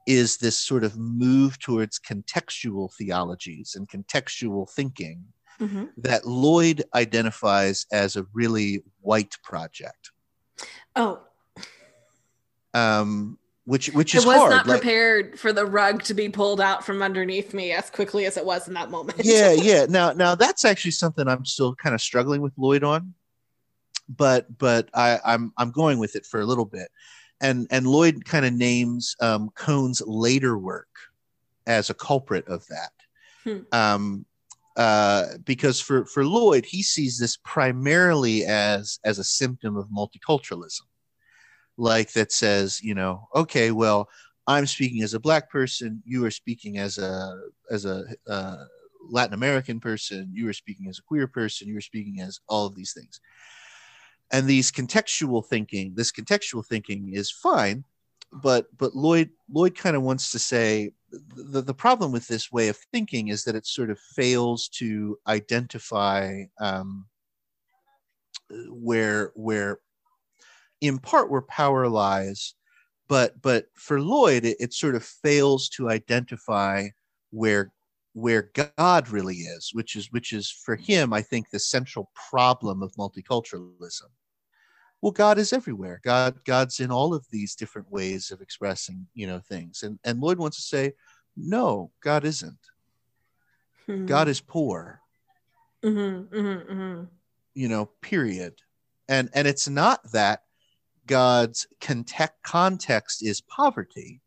is this sort of move towards contextual theologies and contextual thinking mm-hmm. that Lloyd identifies as a really white project. Oh, um, which which is I was hard. not like, prepared for the rug to be pulled out from underneath me as quickly as it was in that moment. yeah, yeah. Now now that's actually something I'm still kind of struggling with Lloyd on, but but I, I'm I'm going with it for a little bit, and and Lloyd kind of names um, Cone's later work as a culprit of that. Hmm. Um, uh, because for for Lloyd, he sees this primarily as as a symptom of multiculturalism like that says, you know, okay, well, I'm speaking as a black person, you are speaking as a as a uh, Latin American person, you are speaking as a queer person, you are speaking as all of these things. And these contextual thinking, this contextual thinking is fine, but but Lloyd Lloyd kind of wants to say the, the problem with this way of thinking is that it sort of fails to identify um, where where in part where power lies but but for lloyd it, it, sort of fails to identify where where god really is which is which is for him i think the central problem of multiculturalism. Well god is everywhere. God god's in all of these different ways of expressing you know things. And and lloyd wants to say no god isn't. Hmm. god is poor. Mm-hmm, mm-hmm, mm-hmm. you know period. And and it's not that god's context is poverty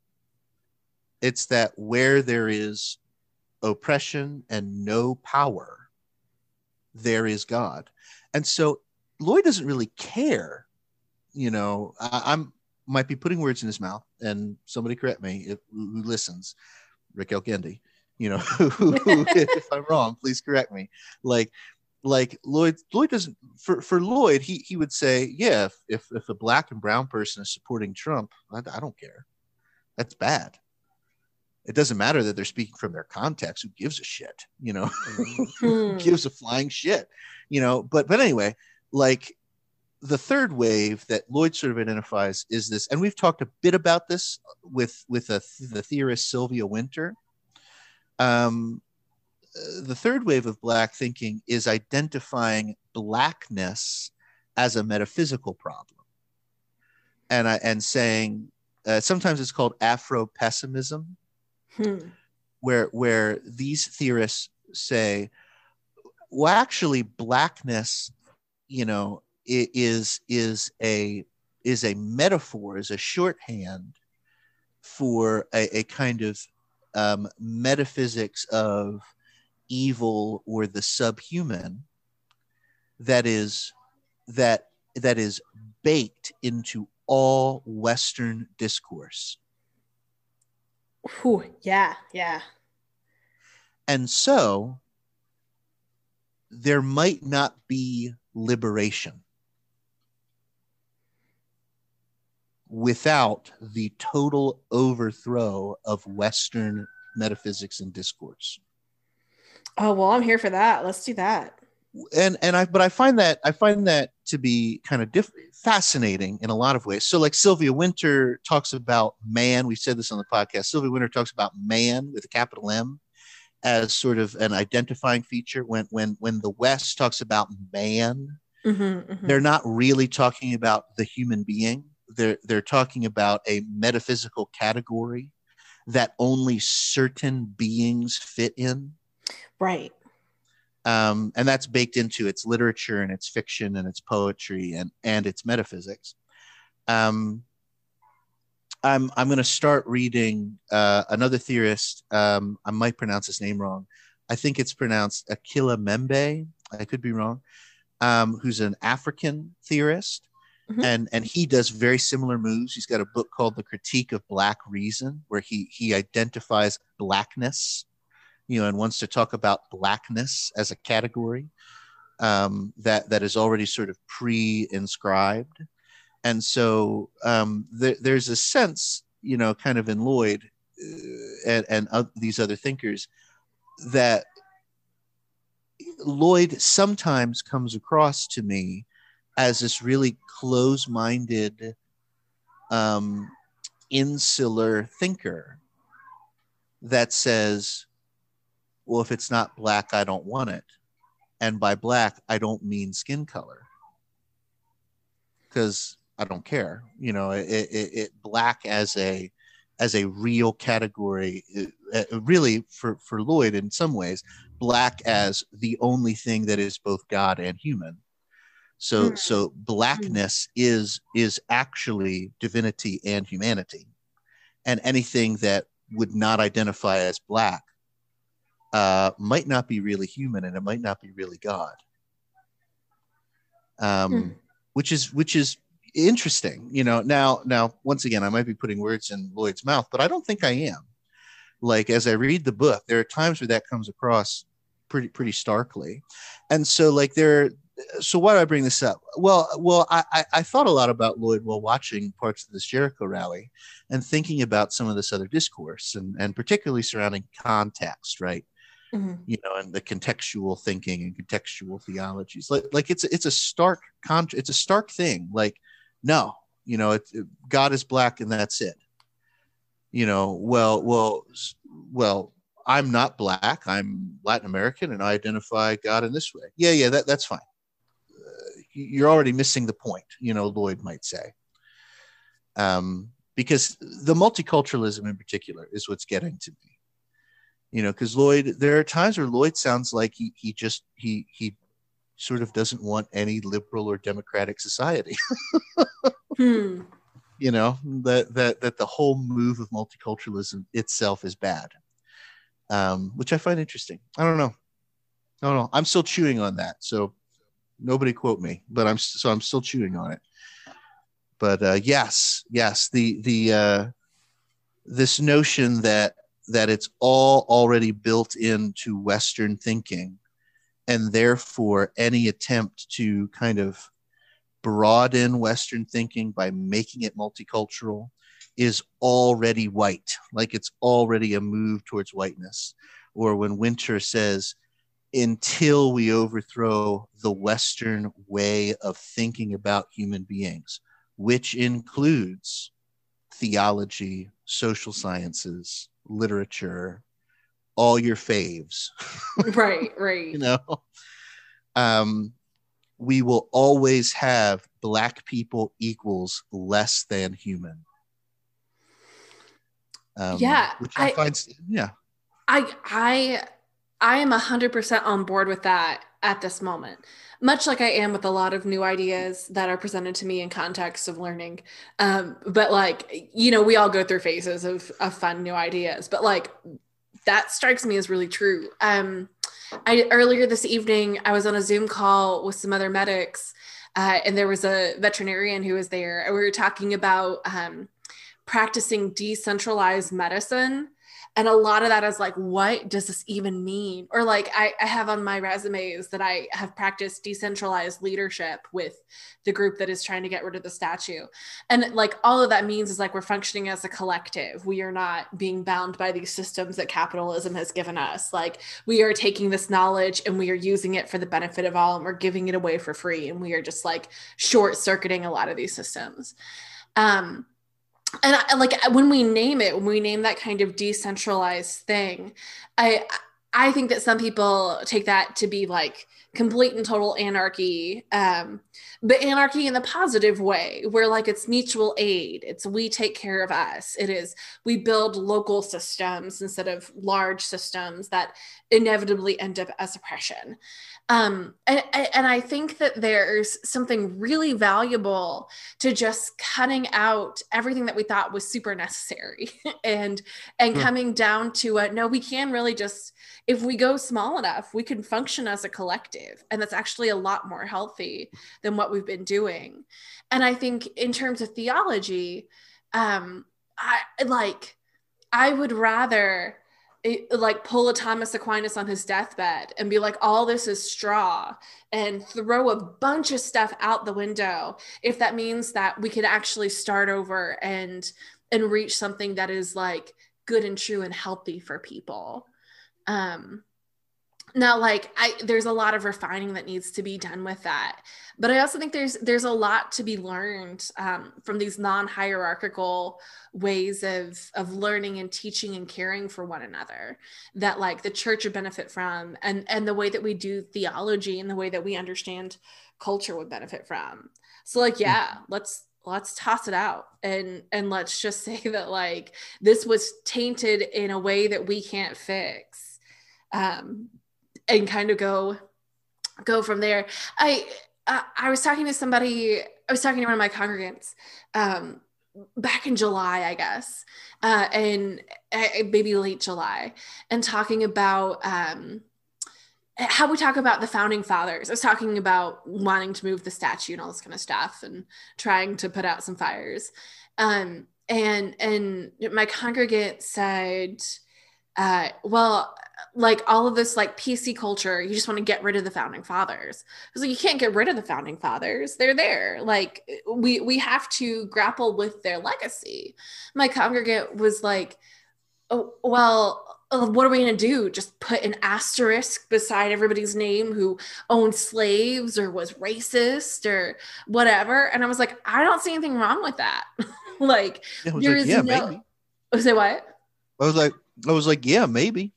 it's that where there is oppression and no power there is god and so Lloyd doesn't really care. You know, I, am might be putting words in his mouth, and somebody correct me if, who listens, Rick Elkendi. You know, if I'm wrong, please correct me. Like, like Lloyd, Lloyd doesn't for for Lloyd, he he would say, yeah, if if, if a black and brown person is supporting Trump, I, I don't care. That's bad. It doesn't matter that they're speaking from their context. Who gives a shit? You know? Who gives a flying shit? You know but but anyway like the third wave that Lloyd sort of identifies is this, and we've talked a bit about this with with a, the theorist Sylvia Wynter. Um, the third wave of Black thinking is identifying Blackness as a metaphysical problem, and I, and saying uh, sometimes it's called Afro pessimism, hmm. where where these theorists say, well, actually, Blackness you know is is a is a metaphor is a shorthand for a, a kind of um, metaphysics of evil or the subhuman that is that that is baked into all western discourse Ooh, yeah yeah and so there might not be liberation without the total overthrow of Western metaphysics and discourse. Oh well, I'm here for that. Let's do that. And and I but I find that I find that to be kind of diff- fascinating in a lot of ways. So like Sylvia Wynter talks about man. We said this on the podcast. Sylvia Wynter talks about man with a capital M as sort of an identifying feature when when when the west talks about man mm-hmm, mm-hmm. they're not really talking about the human being they're they're talking about a metaphysical category that only certain beings fit in right um, and that's baked into its literature and its fiction and its poetry and and its metaphysics um, I'm I'm going to start reading uh, another theorist. Um, I might pronounce his name wrong. I think it's pronounced Achille Mbembe. I could be wrong. Um, who's an African theorist, mm-hmm. and and he does very similar moves. He's got a book called The Critique of Black Reason, where he he identifies blackness, you know, and wants to talk about blackness as a category um, that that is already sort of pre-inscribed. And so um, there, there's a sense, you know, kind of in Lloyd uh, and, and uh, these other thinkers that Lloyd sometimes comes across to me as this really close-minded, um, insular thinker that says, "Well, if it's not black, I don't want it," and by black, I don't mean skin color, because I don't care. You know, it, it, it black as a as a real category, uh, really for for Lloyd in some ways, black as the only thing that is both God and human. So mm. so blackness is is actually divinity and humanity, and anything that would not identify as black uh, might not be really human, and it might not be really God. Um, mm. Which is which is interesting you know now now once again i might be putting words in lloyd's mouth but i don't think i am like as i read the book there are times where that comes across pretty pretty starkly and so like there so why do i bring this up well well I, I thought a lot about lloyd while watching parts of this jericho rally and thinking about some of this other discourse and and particularly surrounding context right mm-hmm. you know and the contextual thinking and contextual theologies. Like like it's it's a stark con it's a stark thing. Like no you know it, it, god is black and that's it. You know well well well i'm not black. I'm latin american and i identify god in this way. Yeah yeah that, that's fine. Uh, you're already missing the point you know lloyd might say. Um, because the multiculturalism in particular is what's getting to me you know because lloyd there are times where lloyd sounds like he, he just he he sort of doesn't want any liberal or democratic society. Hmm. You know that that that the whole move of multiculturalism itself is bad um, which i find interesting. I don't know. I don't know. I'm still chewing on that so nobody quote me but i'm so i'm still chewing on it. But uh, yes yes the the uh, this notion that that it's all already built into western thinking and therefore any attempt to kind of broaden Western thinking by making it multicultural is already white, like it's already a move towards whiteness. Or when Wynter says, until we overthrow the Western way of thinking about human beings, which includes theology, social sciences, literature, all your faves. right, right. you know, um, we will always have black people equals less than human. Um, yeah, which I, I find, yeah, I I I am a hundred percent on board with that at this moment. Much like I am with a lot of new ideas that are presented to me in context of learning. Um, but like, you know, we all go through phases of, of fun new ideas, but like that strikes me as really true. Um, I earlier this evening I was on a Zoom call with some other medics, uh, and there was a veterinarian who was there, and we were talking about um, practicing decentralized medicine and a lot of that is like what does this even mean? Or like I, I, have on my resumes that i have practiced decentralized leadership with the group that is trying to get rid of the statue. And like all of that means is like we're functioning as a collective. We are not being bound by these systems that capitalism has given us. Like we are taking this knowledge and we are using it for the benefit of all and we're giving it away for free. And we are just like short circuiting a lot of these systems. Um and I, like when we name it when we name that kind of decentralized thing i i think that some people take that to be like complete and total anarchy um but anarchy in the positive way where like it's mutual aid. It's we take care of us. It is we build local systems instead of large systems that inevitably end up as oppression um, and, and I think that there's something really valuable to just cutting out everything that we thought was super necessary and and coming down to a, no, we can really just if we go small enough, we can function as a collective. And that's actually a lot more healthy than what we've been doing. And I think in terms of theology, um, I like I would rather it, like pull a Thomas Aquinas on his deathbed and be like, all this is straw and throw a bunch of stuff out the window if that means that we could actually start over and and reach something that is like good and true and healthy for people. Um now like i there's a lot of refining that needs to be done with that but i also think there's there's a lot to be learned um, from these non-hierarchical ways of of learning and teaching and caring for one another that like the church would benefit from and and the way that we do theology and the way that we understand culture would benefit from so like yeah mm-hmm. let's let's toss it out and and let's just say that like this was tainted in a way that we can't fix um and kind of go go from there. I uh, I was talking to somebody. I was talking to one of my congregants um, back in July, I guess, uh, and uh, maybe late July, and talking about um, how we talk about the founding fathers. I was talking about wanting to move the statue and all this kind of stuff and trying to put out some fires. Um, and and my congregant said, uh, well, like all of this like PC culture, you just want to get rid of the founding fathers. I was like, you can't get rid of the founding fathers. They're there. Like we we have to grapple with their legacy. My congregant was like, oh, well, uh, what are we going to do? Just put an asterisk beside everybody's name who owned slaves or was racist or whatever. And I was like, I don't see anything wrong with that. like, there's like, yeah, no. Maybe. Say what? I was like, I was like, yeah, maybe.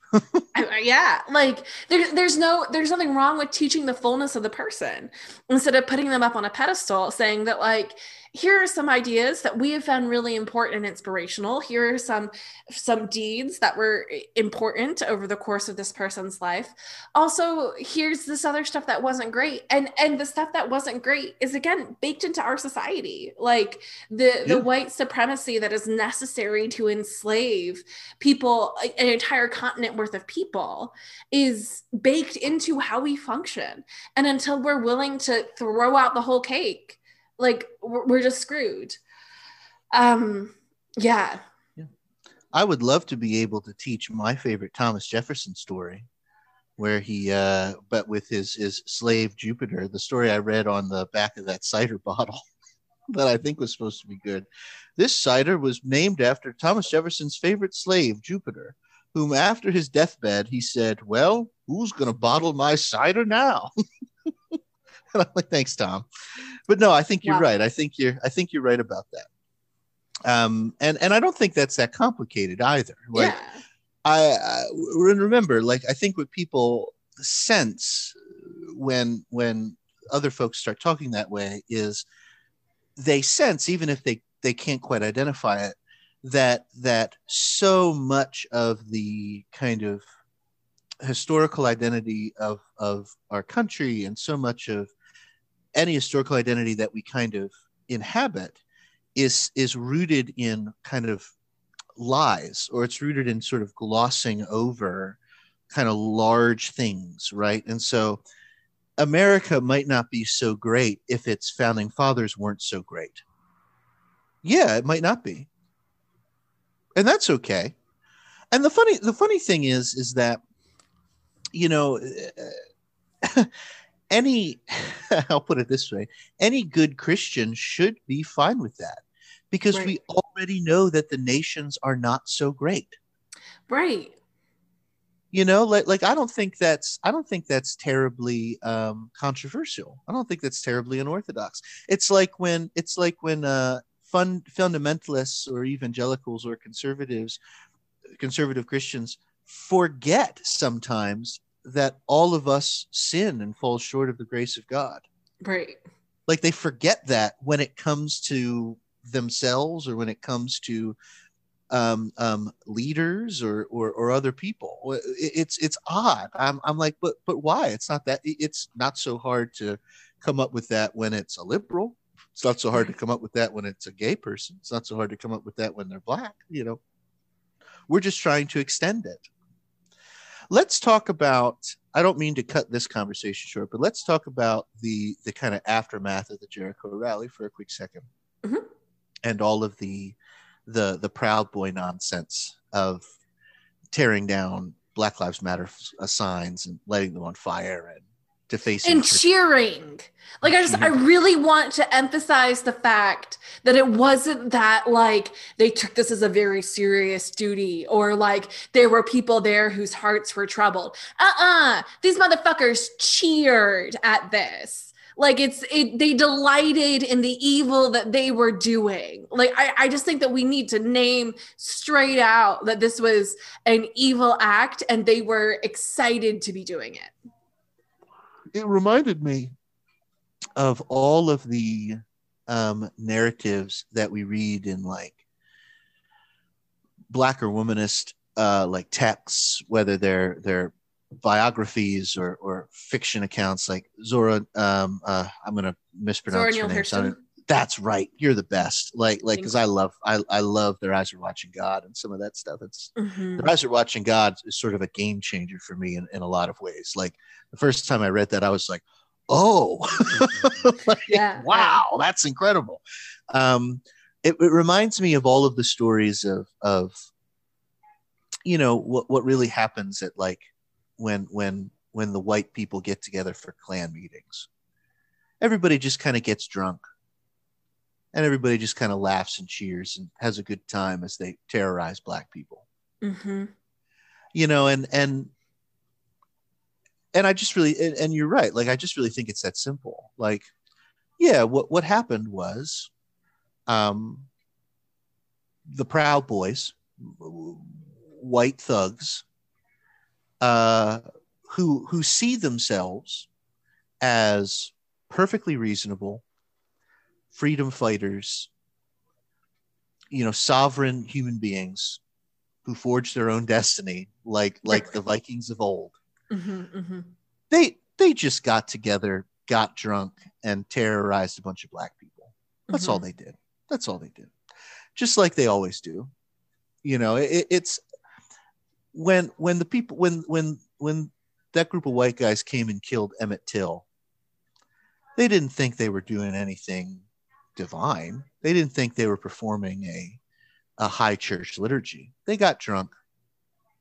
Yeah, like there's there's no there's nothing wrong with teaching the fullness of the person instead of putting them up on a pedestal, saying that like here are some ideas that we have found really important and inspirational. Here are some some deeds that were eh, important over the course of this person's life. Also here's this other stuff that wasn't great. And and the stuff that wasn't great is again baked into our society. Like the yeah. the white supremacy that is necessary to enslave people eh, an entire continent worth of people is baked into how we function. And until we're willing to throw out the whole cake like we're, just screwed. Um yeah. Yeah. I would love to be able to teach my favorite thomas jefferson story where he uh but with his his slave jupiter the story i read on the back of that cider bottle that i think was supposed to be good. This cider was named after thomas jefferson's favorite slave jupiter whom after his deathbed he said well who's going to bottle my cider now? And i'm like thanks tom but no, I think you're right. I think you're I think you're right about that. Um, and and I don't think that's that complicated either. Like, yeah. I, I remember, like I think what people sense when when other folks start talking that way is they sense, even if they they can't quite identify it, that that so much of the kind of historical identity of of our country and so much of any historical identity that we kind of inhabit is is rooted in kind of lies or it's rooted in sort of glossing over kind of large things right? And so america might not be so great if its founding fathers weren't so great. Yeah it might not be. And that's okay. And the funny the funny thing is is that you know any i'll put it this way any good christian should be fine with that because right. we already know that the nations are not so great. Right. You know like, like i don't think that's i don't think that's terribly um, controversial. I don't think that's terribly unorthodox. It's like when it's like when uh fun fundamentalists or evangelicals or conservatives conservative christians forget sometimes that all of us sin and fall short of the grace of God. Right. Like they forget that when it comes to themselves or when it comes to um, um, leaders or, or, or other people. It's it's odd. I'm I'm like, but but why? It's not that. It's not so hard to come up with that when it's a liberal. It's not so hard to come up with that when it's a gay person. It's not so hard to come up with that when they're black. You know, we're just trying to extend it let's talk about i don't mean to cut this conversation short but let's talk about the the kind of aftermath of the jericho rally for a quick 2nd mm-hmm. and all of the the the proud boy nonsense of tearing down black lives matter signs and lighting them on fire and defacing and cheering. Like I just I mm-hmm. really want to emphasize the fact that it wasn't that like they took this as a very serious duty or like there were people there whose hearts were troubled. Uh-uh. These motherfuckers cheered at this. Like it's it they delighted in the evil that they were doing. Like I, I just think that we need to name straight out that this was an evil act and they were excited to be doing it it reminded me of all of the um, narratives that we read in like black or womanist uh, like texts, whether they're they're biographies or, or fiction accounts like Zora. Um, uh, I'm going to mispronounce Zora her name. That's right. You're the best. Like, like, because I love, I, I love their eyes are watching God and some of that stuff. It's Mhm. their eyes are watching God is sort of a game changer for me in, in a lot of ways. Like the first time I read that, I was like, oh, Like, Yeah, wow, that's incredible. Um, it, it reminds me of all of the stories of, of, you know, what, what really happens at like when, when, when the white people get together for Klan meetings. Everybody just kind of gets drunk and everybody just kind of laughs and cheers and has a good time as they terrorize black people Mhm. you know and and and i just really and, and you're right like i just really think it's that simple like yeah what what happened was um the proud boys white thugs uh who who see themselves as perfectly reasonable freedom fighters you know sovereign human beings who forged their own destiny like like the vikings of old Mhm. Mhm. they they just got together got drunk and terrorized a bunch of black people that's all Mhm. they did that's all they did just like they always do you know it, it's when when the people when when when that group of white guys came and killed emmett till they didn't think they were doing anything divine. They didn't think they were performing a a high church liturgy. They got drunk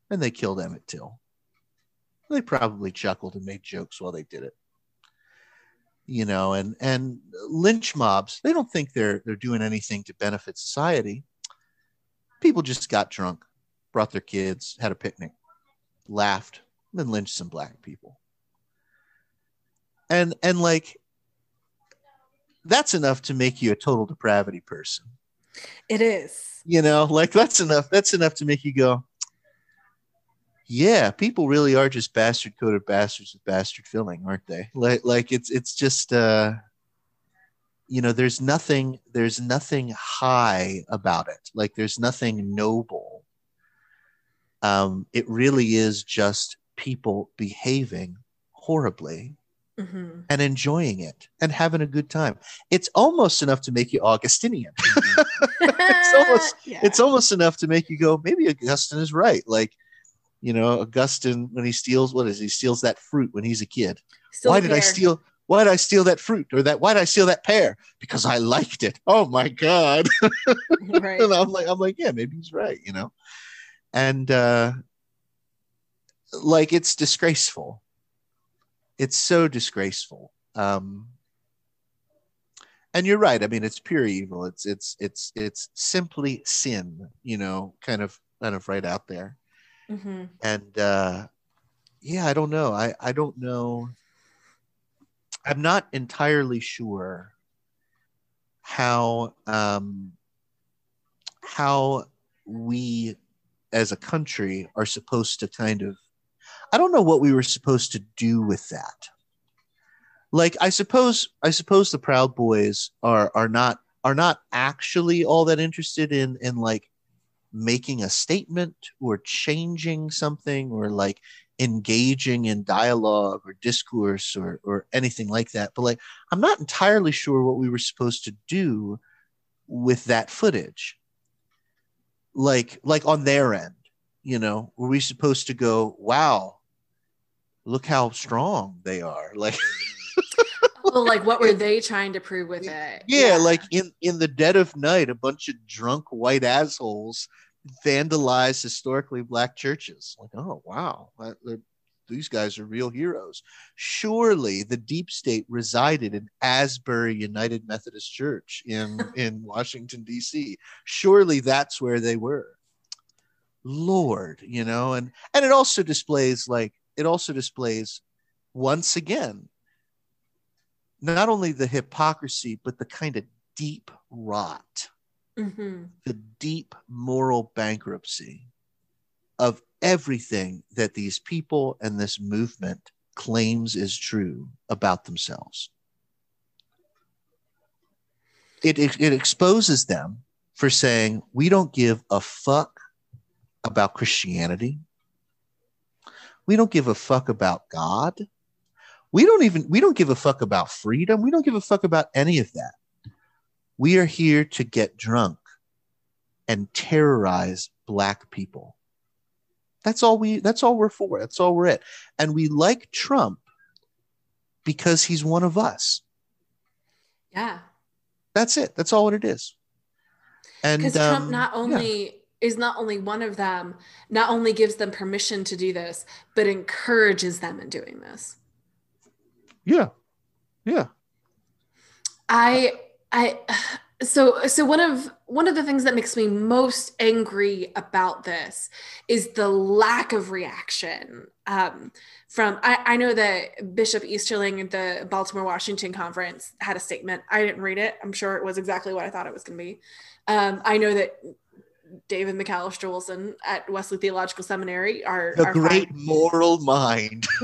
and they killed emmett till. They probably chuckled and made jokes while they did it. You know and and lynch mobs they don't think they're they're doing anything to benefit society. People just got drunk brought their kids had a picnic laughed then lynched some black people. And and like that's enough to make you a total depravity person. It is. you know like that's enough that's enough to make you go yeah people really are just bastard coated bastards with bastard filling aren't they? Like like it's it's just uh you know there's nothing there's nothing high about it. Like there's nothing noble. Um it really is just people behaving horribly Mhm. and enjoying it and having a good time. It's almost enough to make you augustinian. It's almost- Yeah. it's almost enough to make you go maybe augustine is right. Like you know augustine when he steals what is he steals that fruit when he's a kid. Still why did i steal why did i steal that fruit or that why did i steal that pear? Because i liked it. Oh my god. Right. and i'm like i'm like yeah maybe he's right you know? And uh like it's disgraceful it's so disgraceful. Um and you're right. I mean it's pure evil. It's it's it's it's simply sin you know kind of kind of right out there. Mhm. and uh yeah i don't know. I i don't know. I'm not entirely sure how um how we as a country are supposed to kind of i don't know what we were supposed to do with that. Like i suppose i suppose the proud boys are are not are not actually all that interested in in like making a statement or changing something or like engaging in dialogue or discourse or or anything like that. But like i'm not entirely sure what we were supposed to do with that footage. Like like on their end you know were we supposed to go wow look how strong they are like Well, like, what were they trying to prove with it? yeah, like in in the dead of night a bunch of drunk white assholes vandalize historically black churches. Like oh wow that- that- these guys are real heroes. Surely the deep state resided in asbury united methodist church in in washington d.c surely that's where they were. Lord you know and and it also displays like it also displays once again not only the hypocrisy but the kind of deep rot Mhm. the deep moral bankruptcy of everything that these people and this movement claims is true about themselves. It, it, it exposes them for saying, we don't give a fuck about Christianity. We don't give a fuck about God. We don't even, we don't give a fuck about freedom. We don't give a fuck about any of that. We are here to get drunk and terrorize black people. That's all we that's all we're for. That's all we're at. And we like Trump because he's one of us. Yeah. That's it. That's all what it is. And Because um, Trump not only is not only one of them, not only gives them permission to do this, but encourages them in doing this. yeah. Yeah. I I so so one of one of the things that makes me most angry about this is the lack of reaction um, from I, I know that Bishop Easterling at the Baltimore Washington conference had a statement. I didn't read it. I'm sure it was exactly what I thought it was going to be. Um, I know that David McAllister Wilson at Wesley Theological Seminary our, The are great fine. moral mind.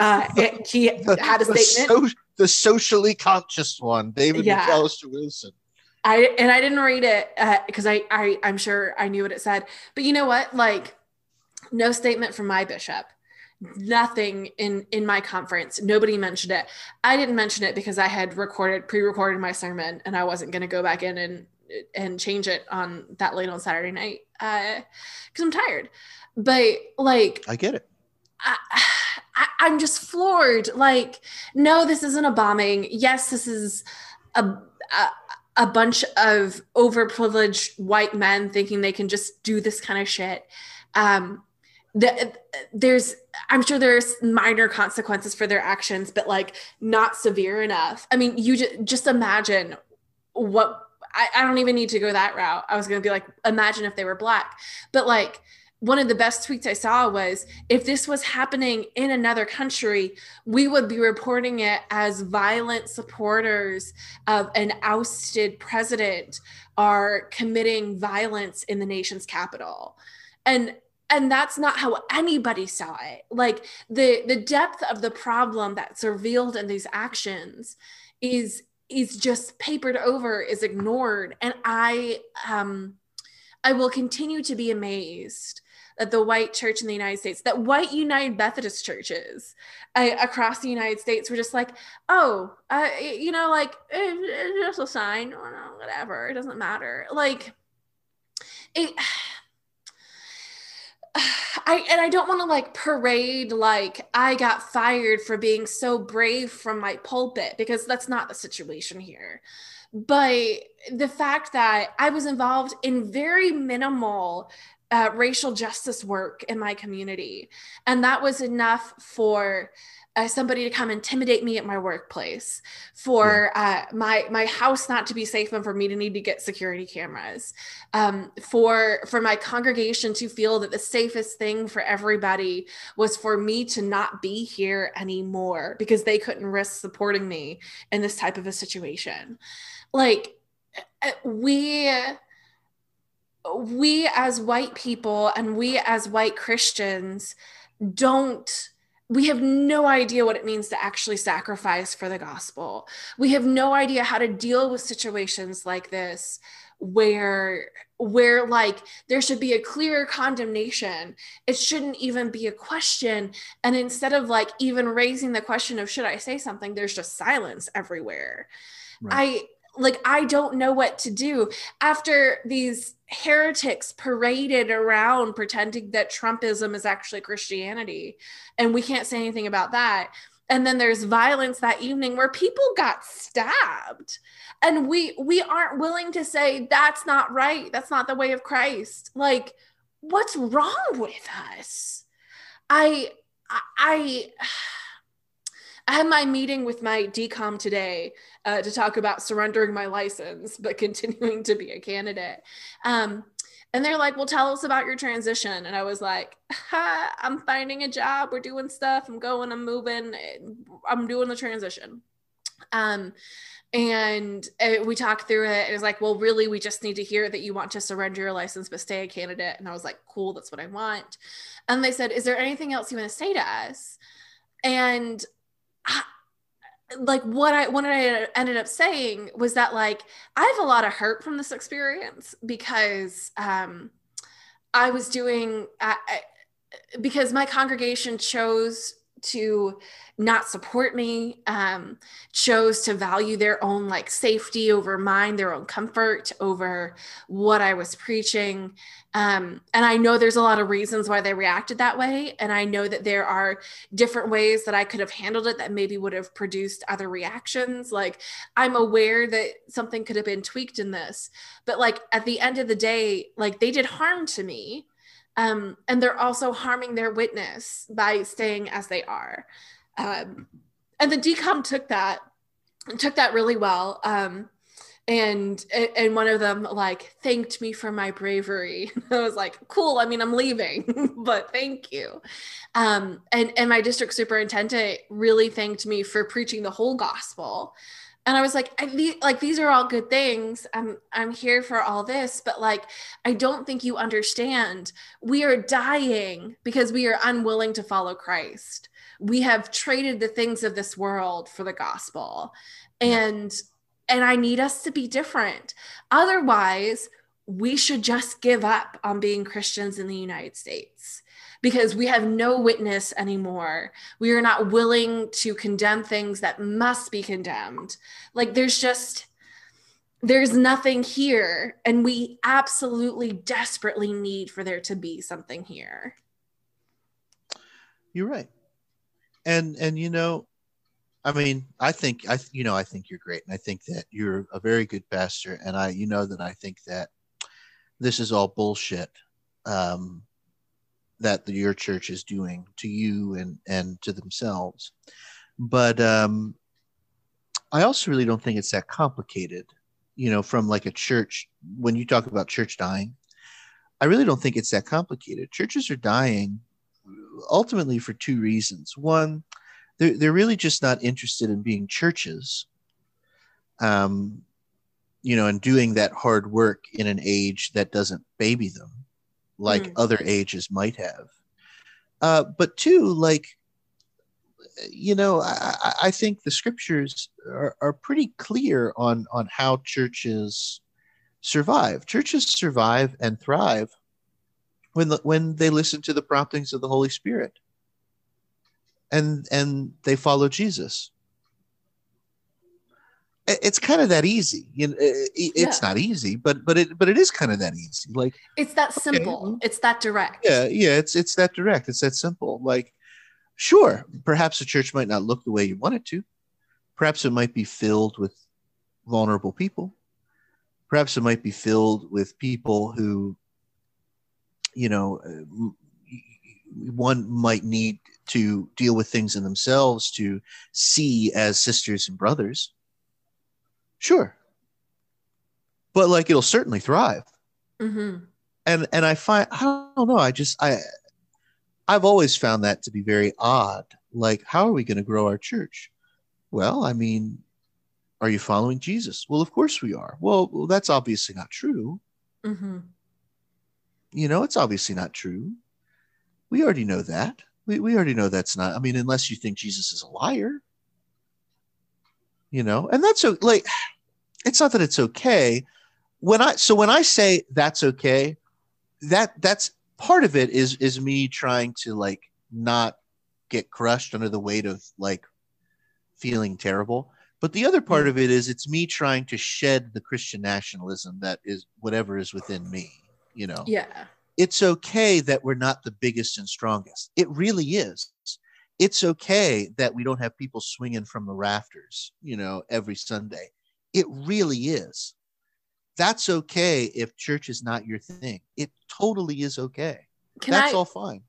Uh, it- he the, had a the statement. so- the socially conscious one, David Yeah. McAllister Wilson. I and I didn't read it because I, I I'm sure I knew what it said. But you know what? Like, no statement from my bishop. Nothing in in my conference. Nobody mentioned it. I didn't mention it because I had recorded pre-recorded my sermon and I wasn't going to go back in and and change it on that late on Saturday night because I'm tired. But like I get it. I, I, I'm just floored. Like, no, this isn't a bombing. Yes, this is a, a a bunch of overprivileged white men thinking they can just do this kind of shit. Um, the, there's, I'm sure there's minor consequences for their actions, but like not severe enough. I mean, you just just imagine what. I, I don't even need to go that route. I was gonna be like, imagine if they were black, but like one of the best tweets I saw was if this was happening in another country, we would be reporting it as violent supporters of an ousted president are committing violence in the nation's capital. And and that's not how anybody saw it. Like the the depth of the problem that's revealed in these actions is is just papered over, is ignored. And I um I will continue to be amazed that the white church in the United States, that white United Methodist churches uh, across the United States were just like, oh, uh, you know, like eh, it's just a sign, or whatever, it doesn't matter. Like, it. I and I don't want to like parade like I got fired for being so brave from my pulpit because that's not the situation here. But the fact that I was involved in very minimal uh, racial justice work in my community, and that was enough for uh, somebody to come intimidate me at my workplace, for uh, my my house not to be safe, and for me to need to get security cameras, um, for for my congregation to feel that the safest thing for everybody was for me to not be here anymore because they couldn't risk supporting me in this type of a situation. Like uh, we we as white people and we as white Christians don't we have no idea what it means to actually sacrifice for the gospel. We have no idea how to deal with situations like this where where like there should be a clear condemnation it shouldn't even be a question and instead of like even raising the question of should i say something there's just silence everywhere Right. Like i don't know what to do. After these heretics paraded around pretending that trumpism is actually christianity and we can't say anything about that. And then there's violence that evening where people got stabbed. And we we aren't willing to say that's not right. That's not the way of christ. Like what's wrong with us? I i i had my meeting with my DCOM today uh, to talk about surrendering my license but continuing to be a candidate um, and they're like, well, tell us about your transition. And I was like, I'm finding a job. We're doing stuff. I'm going, I'm moving. I'm doing the transition. Um, and uh, we talked through it. It was like, well, really, we just need to hear that you want to surrender your license, but stay a candidate. And I was like, cool, that's what I want. And they said, is there anything else you want to say to us? And Like what I what I ended up saying was that like I have a lot of hurt from this experience because um, I was doing I, I, because my congregation chose to not support me um, chose to value their own like safety over mine their own comfort over what i was preaching. Um, and i know there's a lot of reasons why they reacted that way and i know that there are different ways that i could have handled it that maybe would have produced other reactions. Like i'm aware that something could have been tweaked in this but like at the end of the day like they did harm to me um, and they're also harming their witness by staying as they are. Um, and the DCOM took that took that really well. Um, and and one of them like thanked me for my bravery. I was like, cool. I mean, I'm leaving, but thank you. Um, and and my district superintendent really thanked me for preaching the whole gospel and I was like, I, like these are all good things. I'm I'm here for all this, but like I don't think you understand. We are dying because we are unwilling to follow Christ. We have traded the things of this world for the gospel. And and I need us to be different. Otherwise, we should just give up on being Christians in the United States because we have no witness anymore. We are not willing to condemn things that must be condemned. Like there's just, there's nothing here. And we absolutely desperately need for there to be something here. You're right. And, and, you know, I mean, I think I, you know, I think you're great, and I think that you're a very good pastor, and I, you know, that I think that this is all bullshit. Um, that your church is doing to you and and to themselves. But um i also really don't think it's that complicated you know from like a church when you talk about church dying i really don't think it's that complicated. Churches are dying ultimately for two reasons. One they're, they're really just not interested in being churches um you know and doing that hard work in an age that doesn't baby them like mm. other ages might have. Uh, but two, like, you know, I, I think the scriptures are, are pretty clear on on how churches survive. Churches survive and thrive when the, when they listen to the promptings of the Holy Spirit, and and they follow Jesus it's kind of that easy you know it's yeah. not easy but but it but it is kind of that easy like it's that simple okay. it's that direct yeah yeah it's it's that direct it's that simple like sure perhaps the church might not look the way you want it to perhaps it might be filled with vulnerable people perhaps it might be filled with people who you know uh, one might need to deal with things in themselves to see as sisters and brothers Sure. But like it'll certainly thrive. Mm-hmm. And and I find I don't know. I just I I've always found that to be very odd. Like, how are we going to grow our church? Well, I mean, are you following Jesus? Well, of course we are. Well, well that's obviously not true. Mm-hmm. You know, it's obviously not true. We already know that. We, we already know that's not. I mean, unless you think Jesus is a liar you know? And that's so like it's not that it's okay. When i so when i say that's okay that that's part of it is is me trying to like not get crushed under the weight of like feeling terrible. But the other part of it is it's me trying to shed the christian nationalism that is whatever is within me you know? Yeah. It's okay that we're not the biggest and strongest. It really is it's okay that we don't have people swinging from the rafters, you know, every Sunday. It really is. That's okay if church is not your thing. It totally is okay. Can That's I, all fine.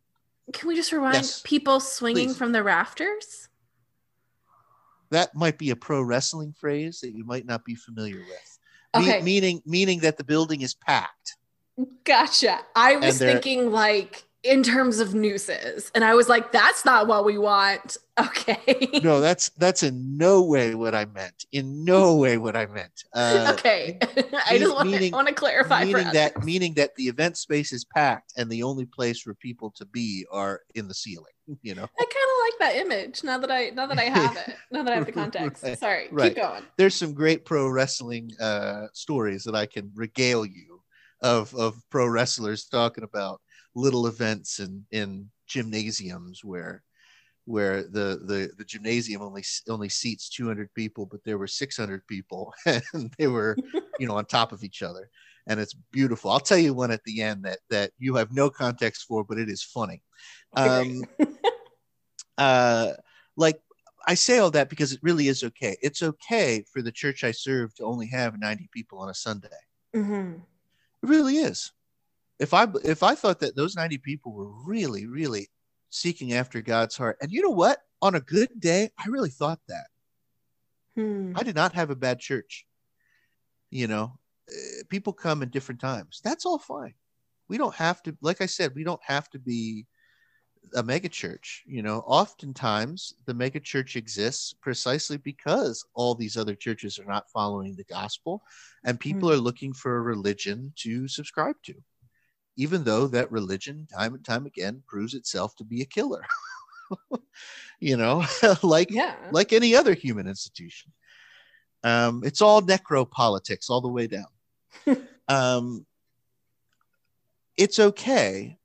Can we just remind yes. people swinging Please. from the rafters? That might be a pro wrestling phrase that you might not be familiar with. Okay. Me- meaning meaning that the building is packed. Gotcha. I was thinking like in terms of nooses. And i was like that's not what we want. Okay. No that's that's in no way what i meant. In no way what i meant. Uh, okay. i just want, meaning, want to clarify meaning that meaning that the event space is packed and the only place for people to be are in the ceiling you know? I kind of like that image now that i now that i have it now that i have the context. right, sorry right. keep going. There's some great pro wrestling uh stories that i can regale you of of pro wrestlers talking about little events in in gymnasiums where where the the the gymnasium only only seats 200 people but there were 600 people and they were you know on top of each other. And it's beautiful. I'll tell you one at the end that that you have no context for but it is funny. Um uh like i say all that because it really is okay. It's okay for the church i serve to only have 90 people on a sunday. Mm-hmm. it really is if i if i thought that those 90 people were really really seeking after God's heart. And you know what? On a good day, I really thought that. Hmm. I did not have a bad church. You know, uh, people come in different times. That's all fine. We don't have to, like I said, we don't have to be a mega church. You know, oftentimes the mega church exists precisely because all these other churches are not following the gospel and people Hmm. are looking for a religion to subscribe to even though that religion time and time again proves itself to be a killer you know like Yeah. like any other human institution um, it's all necropolitics all the way down um, it's okay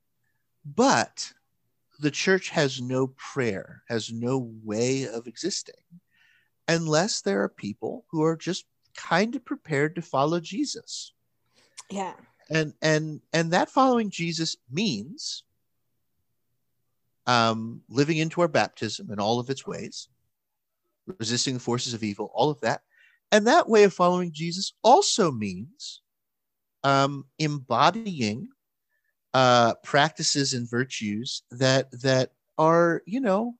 but the church has no prayer has no way of existing unless there are people who are just kind of prepared to follow jesus yeah. And and and that following jesus means um living into our baptism in all of its ways resisting the forces of evil all of that. And that way of following jesus also means um embodying uh practices and virtues that that are you know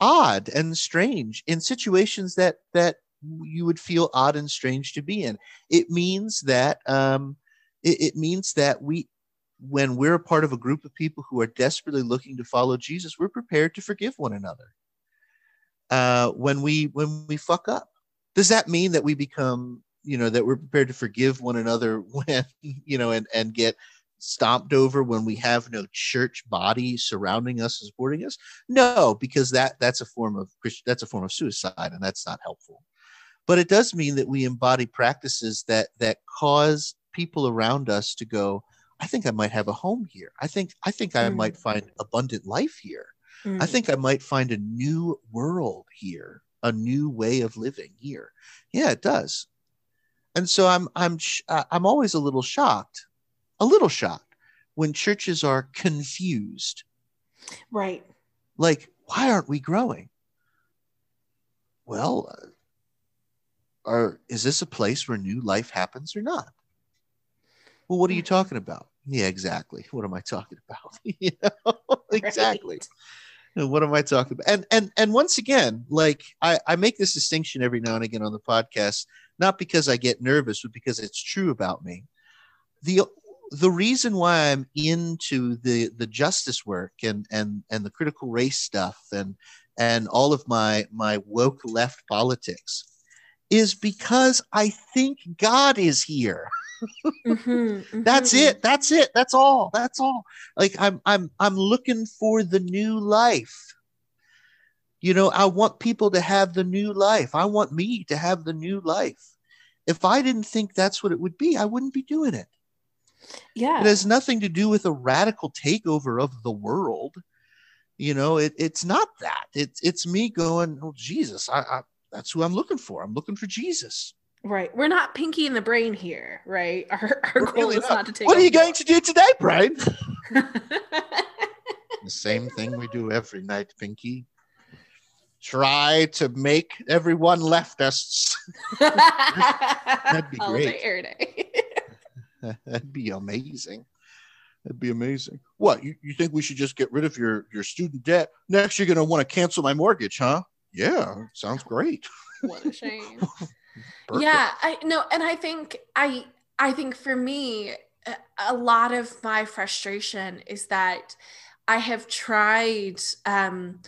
odd and strange in situations that that you would feel odd and strange to be in. It means that um it, it means that we when we're a part of a group of people who are desperately looking to follow jesus we're prepared to forgive one another. Uh, when we when we fuck up does that mean that we become you know that we're prepared to forgive one another when you know and and get stomped over when we have no church body surrounding us and supporting us? No because that that's a form of that's a form of suicide and that's not helpful. But it does mean that we embody practices that that cause people around us to go i think i might have a home here i think i think i Mm. might find abundant life here I Mm. think I might find a new world here, a new way of living here. Yeah, it does. And so I'm I'm sh- uh, I'm always a little shocked, a little shocked when churches are confused. Right. Like, why aren't we growing? Well, uh, are is this a place where new life happens or not? Well, what are you Mhm. talking about? Yeah, exactly. What am I talking about? you know, exactly. Right. What am I talking about? And and and once again, like I, I make this distinction every now and again on the podcast, not because I get nervous, but because it's true about me. The the reason why I'm into the the justice work and and and the critical race stuff and and all of my my woke left politics is because I think God is here. Mhm, That's mhm. it. That's it. That's all. That's all. Like I'm I'm I'm looking for the new life. You know, I want people to have the new life. I want me to have the new life. If I didn't think that's what it would be, I wouldn't be doing it. Yeah. It has nothing to do with a radical takeover of the world. You know, it, it's not that. It's it's me going, oh Jesus, I, I that's who I'm looking for. I'm looking for Jesus. Right. We're not pinky and the brain here, right? Our, our We're goal really is not. not to take What are you going to do today, Brain? the same thing we do every night, Pinky. Try to make everyone leftists. That'd be All great. day, every day. That'd be amazing. That'd be amazing. What you, you think we should just get rid of your your student debt? Next, you're gonna want to cancel my mortgage, huh? Yeah, sounds great. what a shame. Yeah, I know and I think I I think for me a- a lot of my frustration is that I have tried um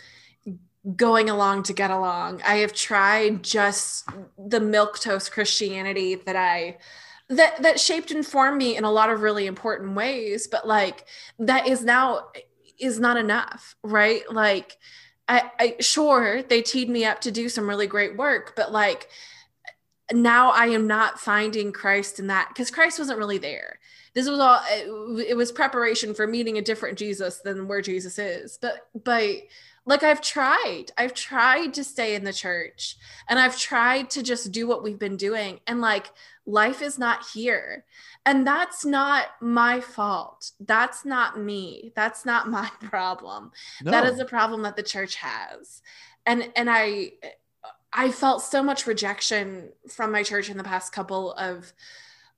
going along to get along. I have tried just the milquetoast Christianity that I that that shaped and formed me in a lot of really important ways, but like that is now is not enough, right? Like I, I sure they teed me up to do some really great work, but like now I am not finding Christ in that because Christ wasn't really there. This was all it, it was preparation for meeting a different Jesus than where Jesus is. But but like I've tried. I've tried to stay in the church and I've tried to just do what we've been doing and like life is not here. And that's not my fault. That's not me. That's not my problem. No. That is a problem that the church has. And and I I felt so much rejection from my church in the past couple of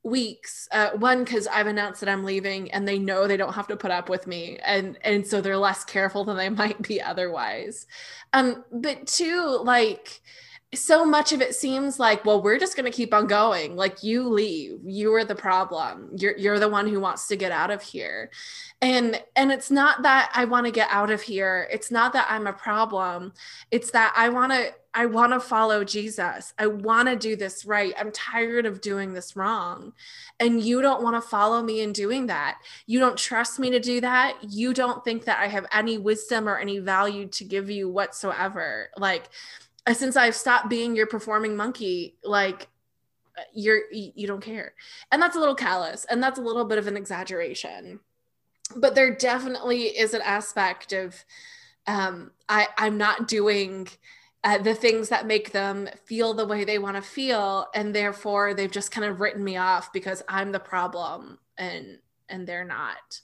weeks. Uh, one because i've announced that i'm leaving and they know they don't have to put up with me and and so they're less careful than they might be otherwise. Um but two like so much of it seems like well we're just going to keep on going. Like you leave. You are the problem. You're you're the one who wants to get out of here. And and it's not that i want to get out of here. It's not that i'm a problem. It's that i want to i want to follow jesus. I want to do this right. I'm tired of doing this wrong. And you don't want to follow me in doing that. You don't trust me to do that. You don't think that i have any wisdom or any value to give you whatsoever. Like since I've stopped being your performing monkey, like you're you don't care. And that's a little callous and that's a little bit of an exaggeration. But there definitely is an aspect of um I I'm not doing uh, the things that make them feel the way they want to feel and therefore they've just kind of written me off because I'm the problem and and they're not.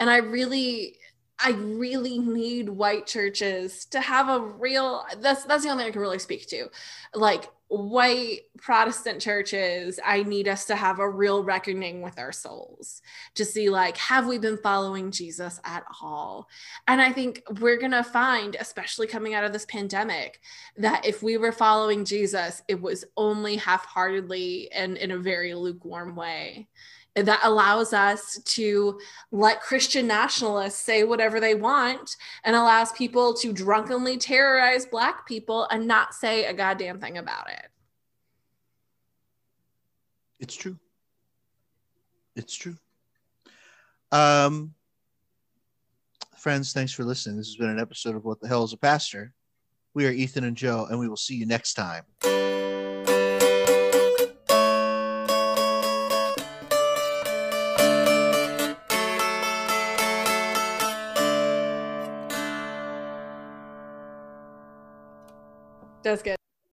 And I really I really need white churches to have a real that's that's the only thing I can really speak to. Like white Protestant churches, I need us to have a real reckoning with our souls to see like have we been following Jesus at all? And I think we're going to find especially coming out of this pandemic that if we were following Jesus, it was only half-heartedly and in a very lukewarm way that allows us to let Christian nationalists say whatever they want and allows people to drunkenly terrorize Black people and not say a goddamn thing about it. It's true. It's true. Um, friends, thanks for listening. This has been an episode of What the Hell is a Pastor. We are Ethan and Joe, and we will see you next time. That's good.